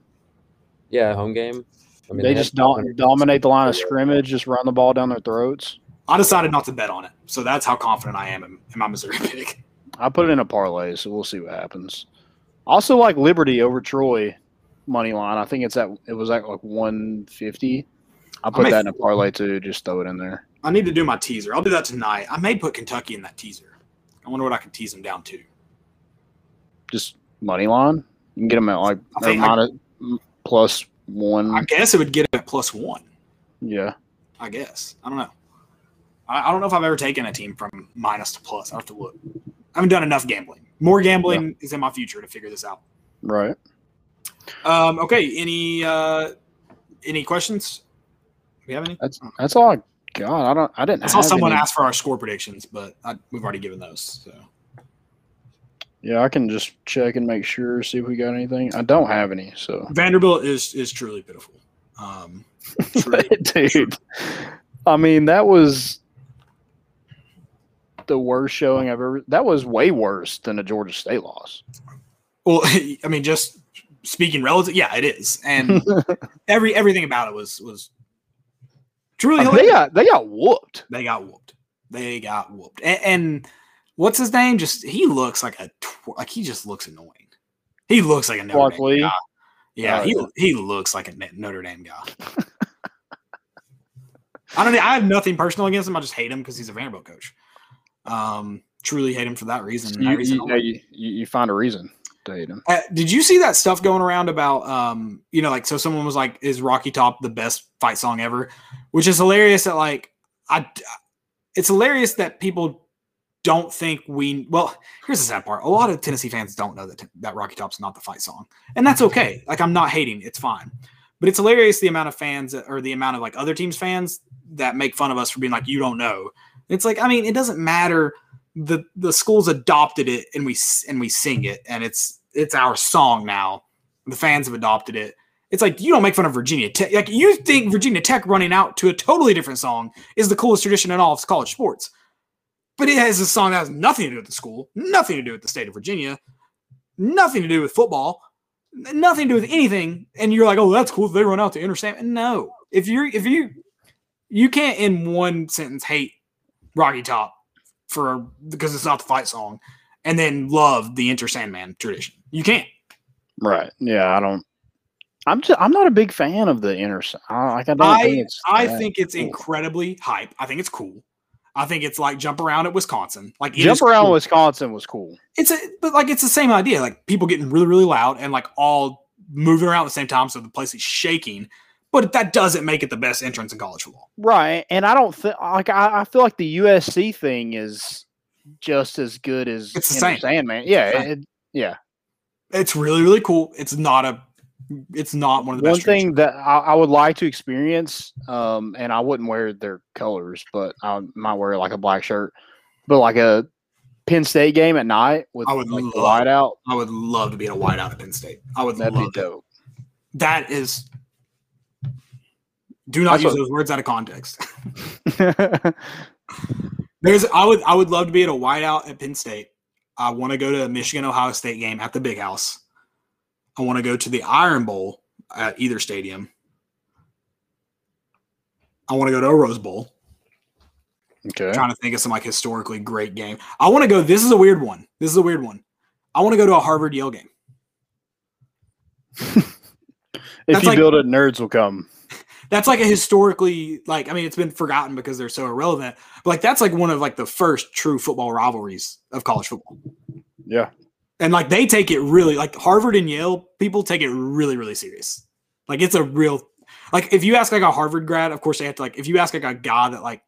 Yeah, home game. I mean, they had just don't dominate the line of scrimmage, just run the ball down their throats. I decided not to bet on it. So that's how confident I am in, in my Missouri pick. I put it in a parlay, so we'll see what happens. Also, like Liberty over Troy money line. I think it's at it was at like one fifty. I'll put that in a parlay too. Just throw it in there. I need to do my teaser. I'll do that tonight. I may put Kentucky in that teaser. I wonder what I can tease them down to. Just money line. You can get them at like I or I- minus plus one. I guess it would get them at plus one. yeah, I guess. I don't know. I, I don't know if I've ever taken a team from minus to plus. I have to look. I haven't done enough gambling. More gambling is in my future to figure this out. right. Um, okay. Any uh, any questions? We have any? That's that's all. I got. I don't. I didn't. I saw someone any- ask for our score predictions, but I, we've already given those. So Yeah, I can just check and make sure, see if we got anything. I don't have any, so Vanderbilt is is truly pitiful. Um, truly, dude. I mean, that was the worst showing I've ever. That was way worse than a Georgia State loss. well, I mean, just speaking relative, yeah, it is, and every everything about it was was truly they got they got whooped. They got whooped. They got whooped. And, and what's his name? Just he looks like a tw- like he just looks annoying. He looks like a Notre Clark Dame guy. Yeah, Oh, he he looks like a Notre Dame guy. I don't. I have nothing personal against him. I just hate him because he's a Vanderbilt coach. Um, truly hate him for that reason. and that You, reason you, you, you you find a reason him. Uh, did you see that stuff going around about um you know like so someone was like is Rocky Top the best fight song ever? Which is hilarious that like I it's hilarious that people don't think we well here's the sad part. A lot of Tennessee fans don't know that that Rocky Top's not the fight song. And that's okay. Like I'm not hating. It's fine. But it's hilarious the amount of fans or the amount of like other teams fans that make fun of us for being like you don't know. It's like I mean it doesn't matter the the schools adopted it and we and we sing it and it's it's our song now. The fans have adopted it. It's like you don't make fun of Virginia Tech. Like you think Virginia Tech running out to a totally different song is the coolest tradition in all of college sports. But it has a song that has nothing to do with the school, nothing to do with the state of Virginia, nothing to do with football, nothing to do with anything. And you're like, oh, that's cool. They run out to interstate. No, if you're if you you can't in one sentence hate Rocky Top for because it's not the fight song, and then love the Enter Sandman tradition. You can't. Right? Yeah, I don't. I'm just I'm not a big fan of the inner. like I don't I think it's. I think it's cool. incredibly hype. I think it's cool. I think it's like jump around at Wisconsin. Like Jump around cool. Wisconsin was cool. It's a but like it's the same idea. Like people getting really really loud and like all moving around at the same time, so the place is shaking. But that doesn't make it the best entrance in college football. Right, and I don't think like I, I feel like the USC thing is just as good as It's the same. Sandman. Yeah, it, yeah, It's really really cool. It's not a It's not one of the One thing that I, I would like to experience, um, and I wouldn't wear their colors, but I might wear like a black shirt, but like a Penn State game at night with I would like love- whiteout. I would love to be in a whiteout at Penn State. I would That'd be love it. dope. That is. Do not That's use what- those words out of context. There's, I would, I would love to be at a whiteout at Penn State. I want to go to a Michigan Ohio State game at the Big House. I want to go to the Iron Bowl at either stadium. I want to go to a Rose Bowl. okay. trying to think of some like historically great game. I want to go. This is a weird one. This is a weird one. I want to go to a Harvard Yale game. If That's you like- build it, nerds will come. That's like a historically like I mean it's been forgotten because they're so irrelevant. But like that's like one of like the first true football rivalries of college football. Yeah. And like they take it really like Harvard and Yale people take it really really serious. Like it's a real like if you ask like a Harvard grad, of course they have to like if you ask like a guy that like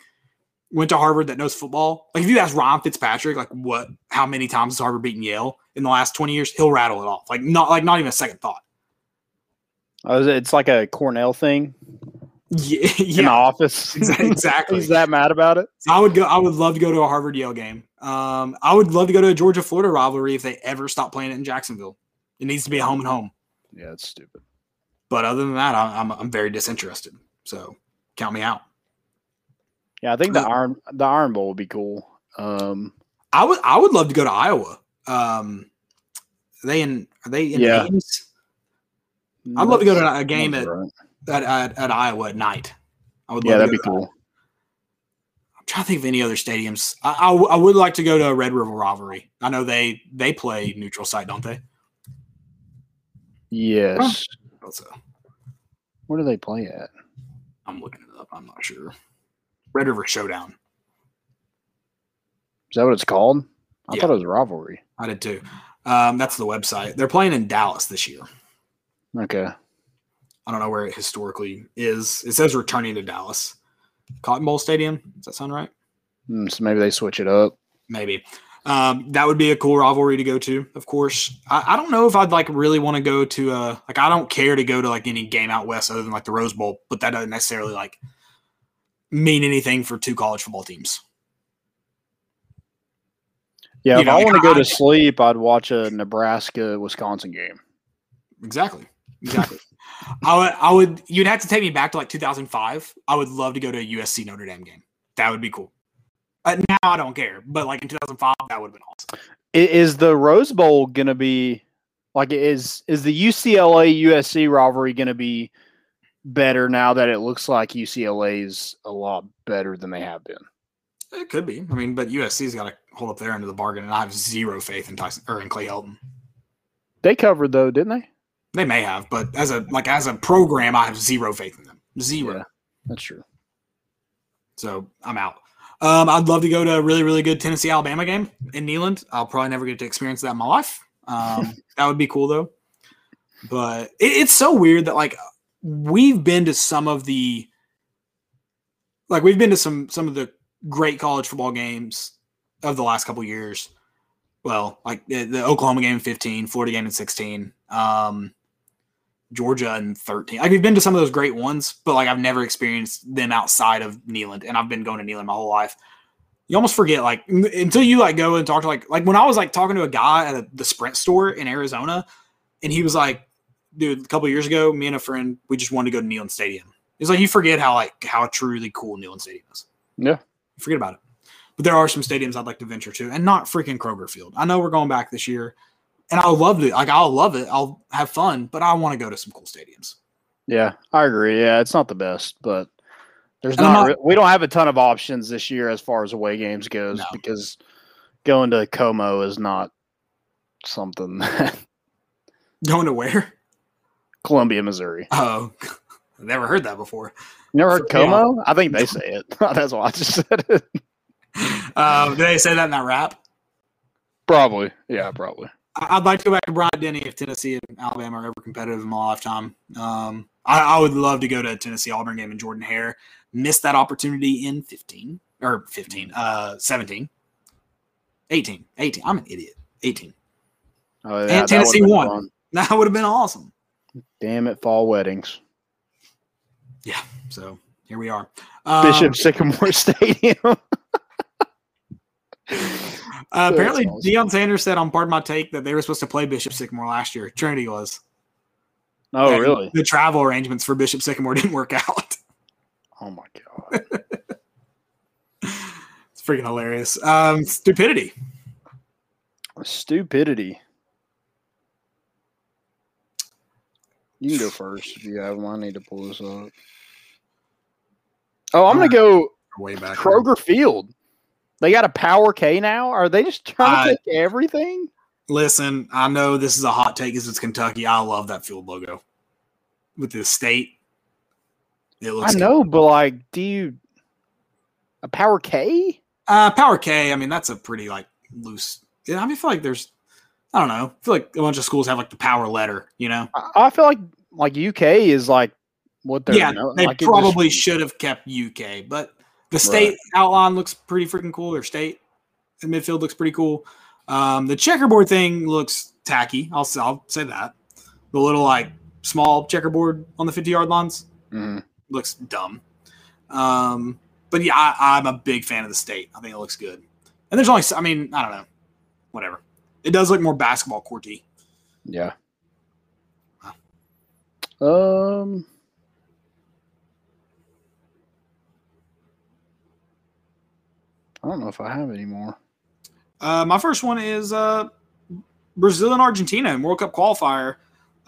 went to Harvard that knows football, like if you ask Ryan Fitzpatrick like what how many times has Harvard beaten Yale in the last 20 years, he'll rattle it off. Like not like not even a second thought. Oh, is it- it's like a Cornell thing Yeah, in the office. exactly. He's that mad about it. So I would go. I would love to go to a Harvard Yale game. Um, I would love to go to a Georgia Florida rivalry if they ever stop playing it in Jacksonville. It needs to be a home and home. Yeah, it's stupid. But other than that, I, I'm I'm very disinterested. So count me out. Yeah, I think the Uh, Iron the Iron Bowl would be cool. Um, I would I would love to go to Iowa. Um, are they in are they in Yeah. Ames? I'd love to go to a game at, right. At, at at Iowa at night. I would Yeah, that'd be cool. I'm trying to think of any other stadiums. I, I, w- I would like to go to a Red River rivalry. I know they they play neutral site, don't they? Yes. So Where do they play at? I'm looking it up. I'm not sure. Red River Showdown. Is that what it's called? I Yeah. thought it was rivalry. I did too. Um, that's the website. They're playing in Dallas this year. Okay. I don't know where it historically is. It says returning to Dallas. Cotton Bowl Stadium. Does that sound right? Hmm, so maybe they switch it up. Maybe. Um, that would be a cool rivalry to go to, of course. I, I don't know if I'd like really want to go to uh like I don't care to go to like any game out west other than like the Rose Bowl, but that doesn't necessarily like mean anything for two college football teams. Yeah, You if know, I want to go to sleep, I'd watch a Nebraska Wisconsin game. Exactly. Exactly. I would, I would, you'd have to take me back to like 2005. I would love to go to a USC Notre Dame game. That would be cool. Uh, now I don't care, but like in 2005, that would have been awesome. Is the Rose Bowl gonna be like is is the UCLA USC rivalry gonna be better now that it looks like UCLA is a lot better than they have been? It could be. I mean, but USC's got to hold up their end of the bargain, and I have zero faith in Tyson or in Clay Helton. They covered though, didn't they? They may have, but as a like as a program, I have zero faith in them. Zero. Yeah. That's true. So I'm out. Um, I'd love to go to a really, really good Tennessee Alabama game in Neyland. I'll probably never get to experience that in my life. Um, that would be cool though. But it, it's so weird that like we've been to some of the like we've been to some some of the great college football games of the last couple years. Well, like the, the Oklahoma game in 15, Florida game in 16. Um, Georgia in 13. Like we've been to some of those great ones, but like I've never experienced them outside of Neyland, and I've been going to Neyland my whole life. You almost forget like until you like go and talk to like like when I was like talking to a guy at a, the Sprint store in Arizona, and he was like, "Dude, a couple years ago, me and a friend we just wanted to go to Neyland Stadium." It's like you forget how like how truly cool Neyland Stadium is. Yeah. You forget about it. But there are some stadiums I'd like to venture to, and not freaking Kroger Field. I know we're going back this year, and I'll love it. Like I'll love it. I'll have fun, but I want to go to some cool stadiums. Yeah, I agree. Yeah, it's not the best, but there's And not, re- we don't have a ton of options this year as far as away games goes No. because going to Como is not something Going to where? Columbia, Missouri. Oh, never heard that before. You never heard So, yeah. Como? I think they say it. That's why I just said it. Uh, did they say that in that rap? Probably. Yeah, probably. I'd like to go back to Bryant Denny if Tennessee and Alabama are ever competitive in my lifetime. Um, I, I would love to go to a Tennessee Auburn game in Jordan Hare. Missed that opportunity in 15 or 15, uh, 17, 18, 18. I'm an idiot. 18. Oh, And Tennessee won. fun. That would have been awesome. Damn it, fall weddings. Yeah. So here we are. Um, Bishop Sycamore Stadium. Uh, apparently, awesome. Deion Sanders said on Pardon My Take that they were supposed to play Bishop Sycamore last year. Trinity was. oh, And really? The travel arrangements for Bishop Sycamore didn't work out. Oh my god. It's freaking hilarious. Um, stupidity. Stupidity. You can go first if you have one. I need to pull this up. Oh, I'm gonna go Way back. Kroger Field. They got a Power K now. Are they just trying I- to take everything? Listen, I know this is a hot take because it's Kentucky. I love that field logo with the state. It looks. I know, but like, do you a Power K? Uh, Power K. I mean, that's a pretty like loose. Yeah, I mean, I feel like there's. I don't know. I feel like a bunch of schools have like the power letter. You know. I, I feel like like UK is like what they're yeah, known- they like probably just- should have kept UK, but the state outline looks pretty freaking cool. Their state the midfield looks pretty cool. Um, the checkerboard thing looks tacky. I'll I'll say that. The little like small checkerboard on the fifty yard lines Mhm. looks dumb. Um, but yeah, I, I'm a big fan of the state. I think it looks good. And there's only, I mean, I don't know, whatever. It does look more basketball courty. Yeah. Um. I don't know if I have any more. Uh, my first one is uh, Brazil and Argentina in World Cup qualifier.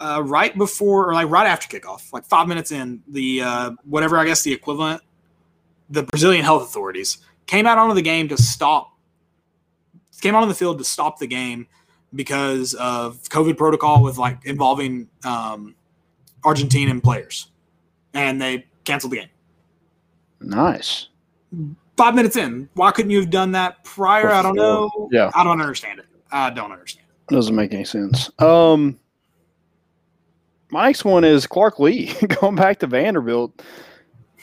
Uh, right before, or like right after kickoff, like five minutes in, the uh, whatever I guess the equivalent, the Brazilian health authorities came out onto the game to stop, came out on the field to stop the game because of COVID protocol with like involving um, Argentinian players, and they canceled the game. Nice. Five minutes in, why couldn't you have done that prior? I don't know. Yeah. I don't understand it. I don't understand. Doesn't make any sense. Um, my next one is Clark Lea going back to Vanderbilt.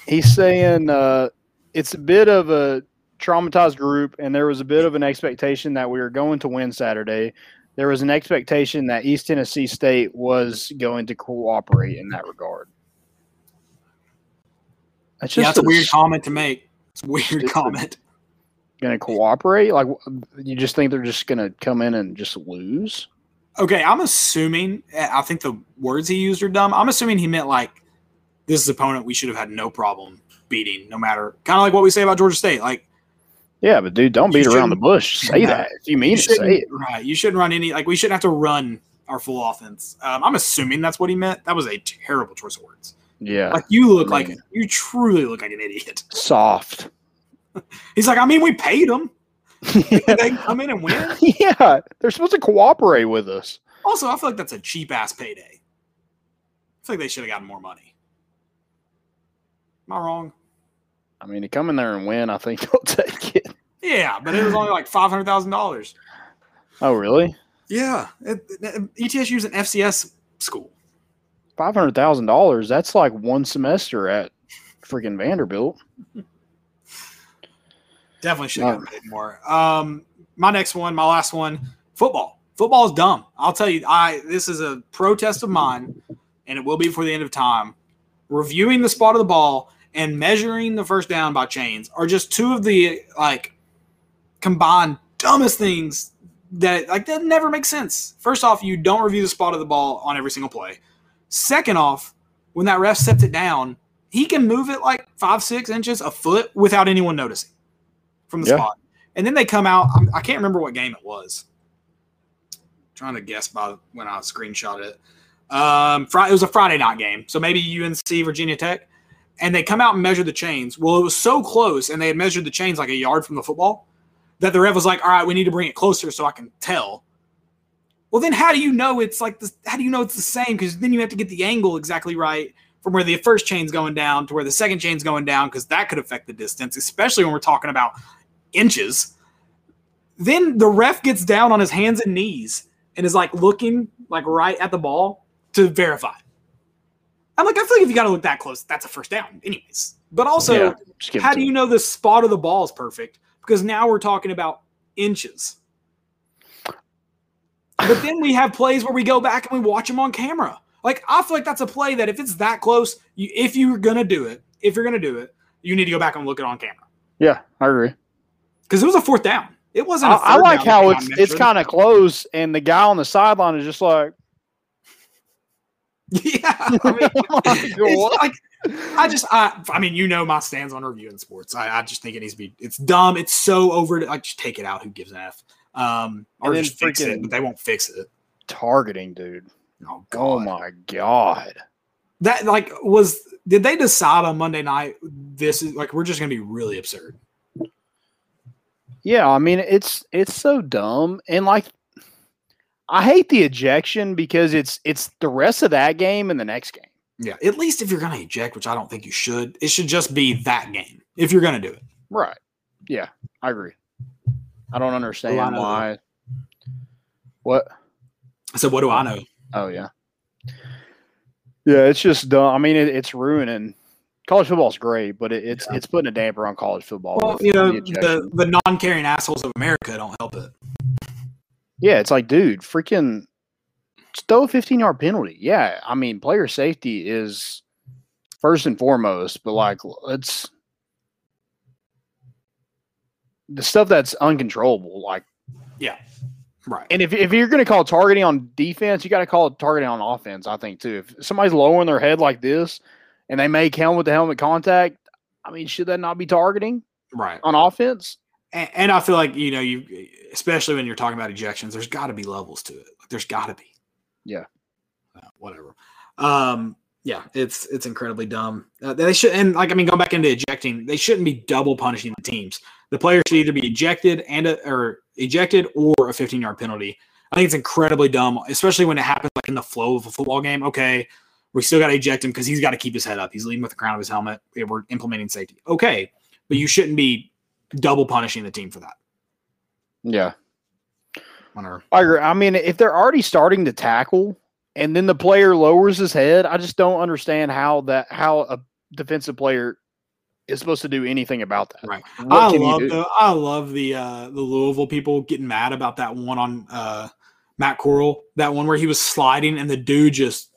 He's saying uh, it's a bit of a traumatized group, and there was a bit of an expectation that we were going to win Saturday. There was an expectation that East Tennessee State was going to cooperate in that regard. That's yeah, just that's a weird comment to make. It's a weird Stupid. comment. Going to cooperate? Like, you just think they're just going to come in and just lose? Okay, I'm assuming. I think the words he used are dumb. I'm assuming he meant like this is opponent we should have had no problem beating, no matter kind of like what we say about Georgia State. Like Yeah, but dude, don't beat around the bush. Say Yeah. that if you mean you to say it. right? You shouldn't run any. Like we shouldn't have to run our full offense. Um, I'm assuming that's what he meant. That was a terrible choice of words. Yeah, Like you look like you truly look like an idiot. soft. He's like, I mean, we paid them. they come in and win. yeah, they're supposed to cooperate with us. Also, I feel like that's a cheap ass payday. I feel like they should have gotten more money. Am I wrong? I mean, to come in there and win, I think they'll take it. Yeah, but it was only like five hundred thousand dollars. Oh, really? Yeah, it, it, ETSU is an FCS school. Five hundred thousand dollars. That's like one semester at freaking Vanderbilt. Definitely should have paid more. Um, my next one, my last one, football. Football is dumb. I'll tell you. I this is a protest of mine, and it will be before the end of time. Reviewing the spot of the ball and measuring the first down by chains are just two of the like combined dumbest things that like that never make sense. First off, you don't review the spot of the ball on every single play. Second off, when that ref sets it down, he can move it like five, six inches, a foot without anyone noticing from the Yeah. spot. And then they come out. I'm, I can't remember what game it was. trying to guess by when I screenshot it. Um, Friday, it was a Friday night game, so maybe UNC Virginia Tech, and they come out and measure the chains. Well, it was so close, and they had measured the chains like a yard from the football that the ref was like, "All right, we need to bring it closer so I can tell." Well, then how do you know it's like this? How do you know it's the same? Because then you have to get the angle exactly right from where the first chain's going down to where the second chain's going down, because that could affect the distance, especially when we're talking about inches. Then the ref gets down on his hands and knees and is like looking like right at the ball to verify. I'm like, I feel like if you got to look that close, that's a first down, anyways. But also, Yeah, just give it how do you know the spot of the ball is perfect? Because now we're talking about inches. But then we have plays where we go back and we watch them on camera. Like I feel like that's a play that if it's that close, you, if you're gonna do it, if you're gonna do it, you need to go back and look it on camera Yeah, I agree. because it was a fourth down. It wasn't. I, I I like how it's it's kind of close, and the guy on the sideline is just like, yeah. I mean, like I just I I mean you know my stance on reviewing sports. I, I just think it needs to be. It's dumb. It's so over. Like just take it out. Who gives an f? Um, or just fix it, but they won't fix it. targeting, dude. Oh Oh my god. That like was did they decide on Monday night? This is like we're just gonna be really absurd. Yeah, I mean it's it's so dumb and like I hate the ejection because it's it's the rest of that game and the next game. Yeah, at least if you're gonna eject, which I don't think you should, it should just be that game if you're gonna do it. Right. Yeah, I agree. I don't understand know that. why. What? So what do I know? Oh yeah. Yeah, it's just dumb. I mean, it, it's ruining college football's great, but it, it's it's putting a damper on college football. Well, with you know the the, the non-caring assholes of America don't help it. Yeah, it's like, dude, freaking just throw a 15 yard penalty. Yeah, I mean, player safety is first and foremost, but like, it's the stuff that's uncontrollable. Like, Yeah, right. and if, if you're going to call targeting on defense, you got to call it targeting on offense, I think, too. If somebody's lowering their head like this and they make helmet to helmet contact, I mean, should that not be targeting Right. on offense? And, and I feel like you know you, especially when you're talking about ejections, there's got to be levels to it. Like, there's got to be. Yeah. Uh, whatever. Um. Yeah. It's it's incredibly dumb. Uh, they should and like I mean going back into ejecting, they shouldn't be double punishing the teams. The player should either be ejected and a, or ejected or a 15 yard penalty. I think it's incredibly dumb, especially when it happens like in the flow of a football game. Okay, we still got to eject him because he's got to keep his head up. He's leading with the crown of his helmet. We're implementing safety. Okay, but you shouldn't be double punishing the team for that. Yeah. I agree. I mean, if they're already starting to tackle and then the player lowers his head, I just don't understand how that how a defensive player is supposed to do anything about that. Right. What I love the I love the uh the Louisville people getting mad about that one on uh Matt Corral, that one where he was sliding and the dude just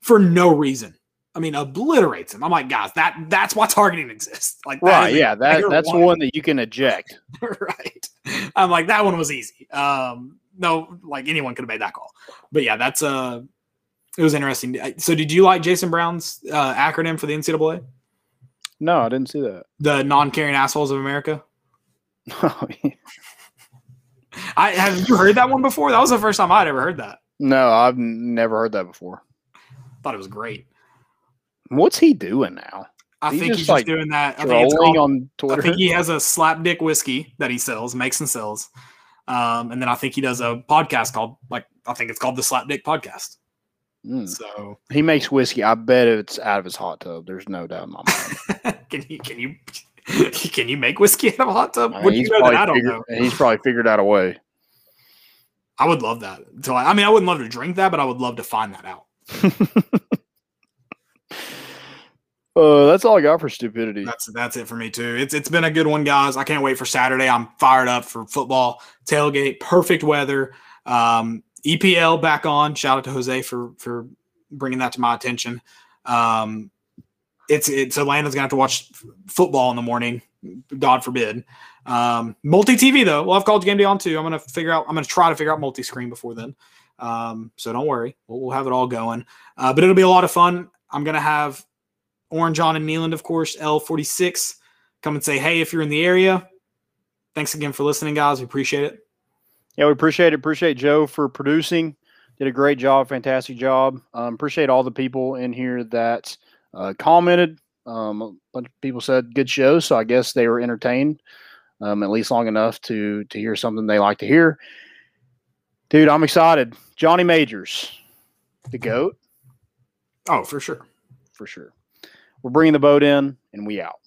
for no reason. I mean, obliterates him. I'm like, guys, that that's why targeting exists. Like, that Right. Yeah. That that's one. one that you can eject. right. I'm like, that one was easy. Um, no, like anyone could have made that call. But yeah, that's uh it was interesting. So did you like Jason Brown's uh, acronym for the NCAA? No, I didn't see that. The non-caring assholes of America? I have you heard that one before? That was the first time I'd ever heard that. no, I've never heard that before. Thought it was great. What's he doing now? I He think just, he's like, just doing that. I think, called, on I think he has a slap dick whiskey that he sells, makes and sells. Um, and then I think he does a podcast called like I think it's called the Slap Dick Podcast. Mm. So He makes whiskey. I bet it's out of his hot tub. There's no doubt in my mind. can you can you can you make whiskey out of a hot tub? I mean, do you he's, know probably I don't figured, he's probably figured out a way. I would love that. So I, I mean, I wouldn't love to drink that, but I would love to find that out. Uh, that's all I got for stupidity. That's that's it for me too. It's it's been a good one, guys. I can't wait for Saturday. I'm fired up for football tailgate. Perfect weather. Um, EPL back on. Shout out to Jose for for bringing that to my attention. Um, it's it's Atlanta's gonna have to watch f- football in the morning. God forbid. Um, multi TV though. We'll have college game day on too. I'm gonna figure out. I'm gonna try to figure out multi screen before then. Um, so don't worry. We'll, we'll have it all going. Uh, but it'll be a lot of fun. I'm gonna have Orange on and Neyland, of course, L46. Come and say hey if you're in the area. Thanks again for listening, guys. We appreciate it. Yeah, we appreciate it. Appreciate Joe for producing. Did a great job, fantastic job. Um, appreciate all the people in here that uh, commented. Um, a bunch of people said good show, so I guess they were entertained um, at least long enough to to hear something they like to hear. Dude, I'm excited. Johnny Majors, the goat Oh, for sure. for sure. We're bringing the boat in, and we out.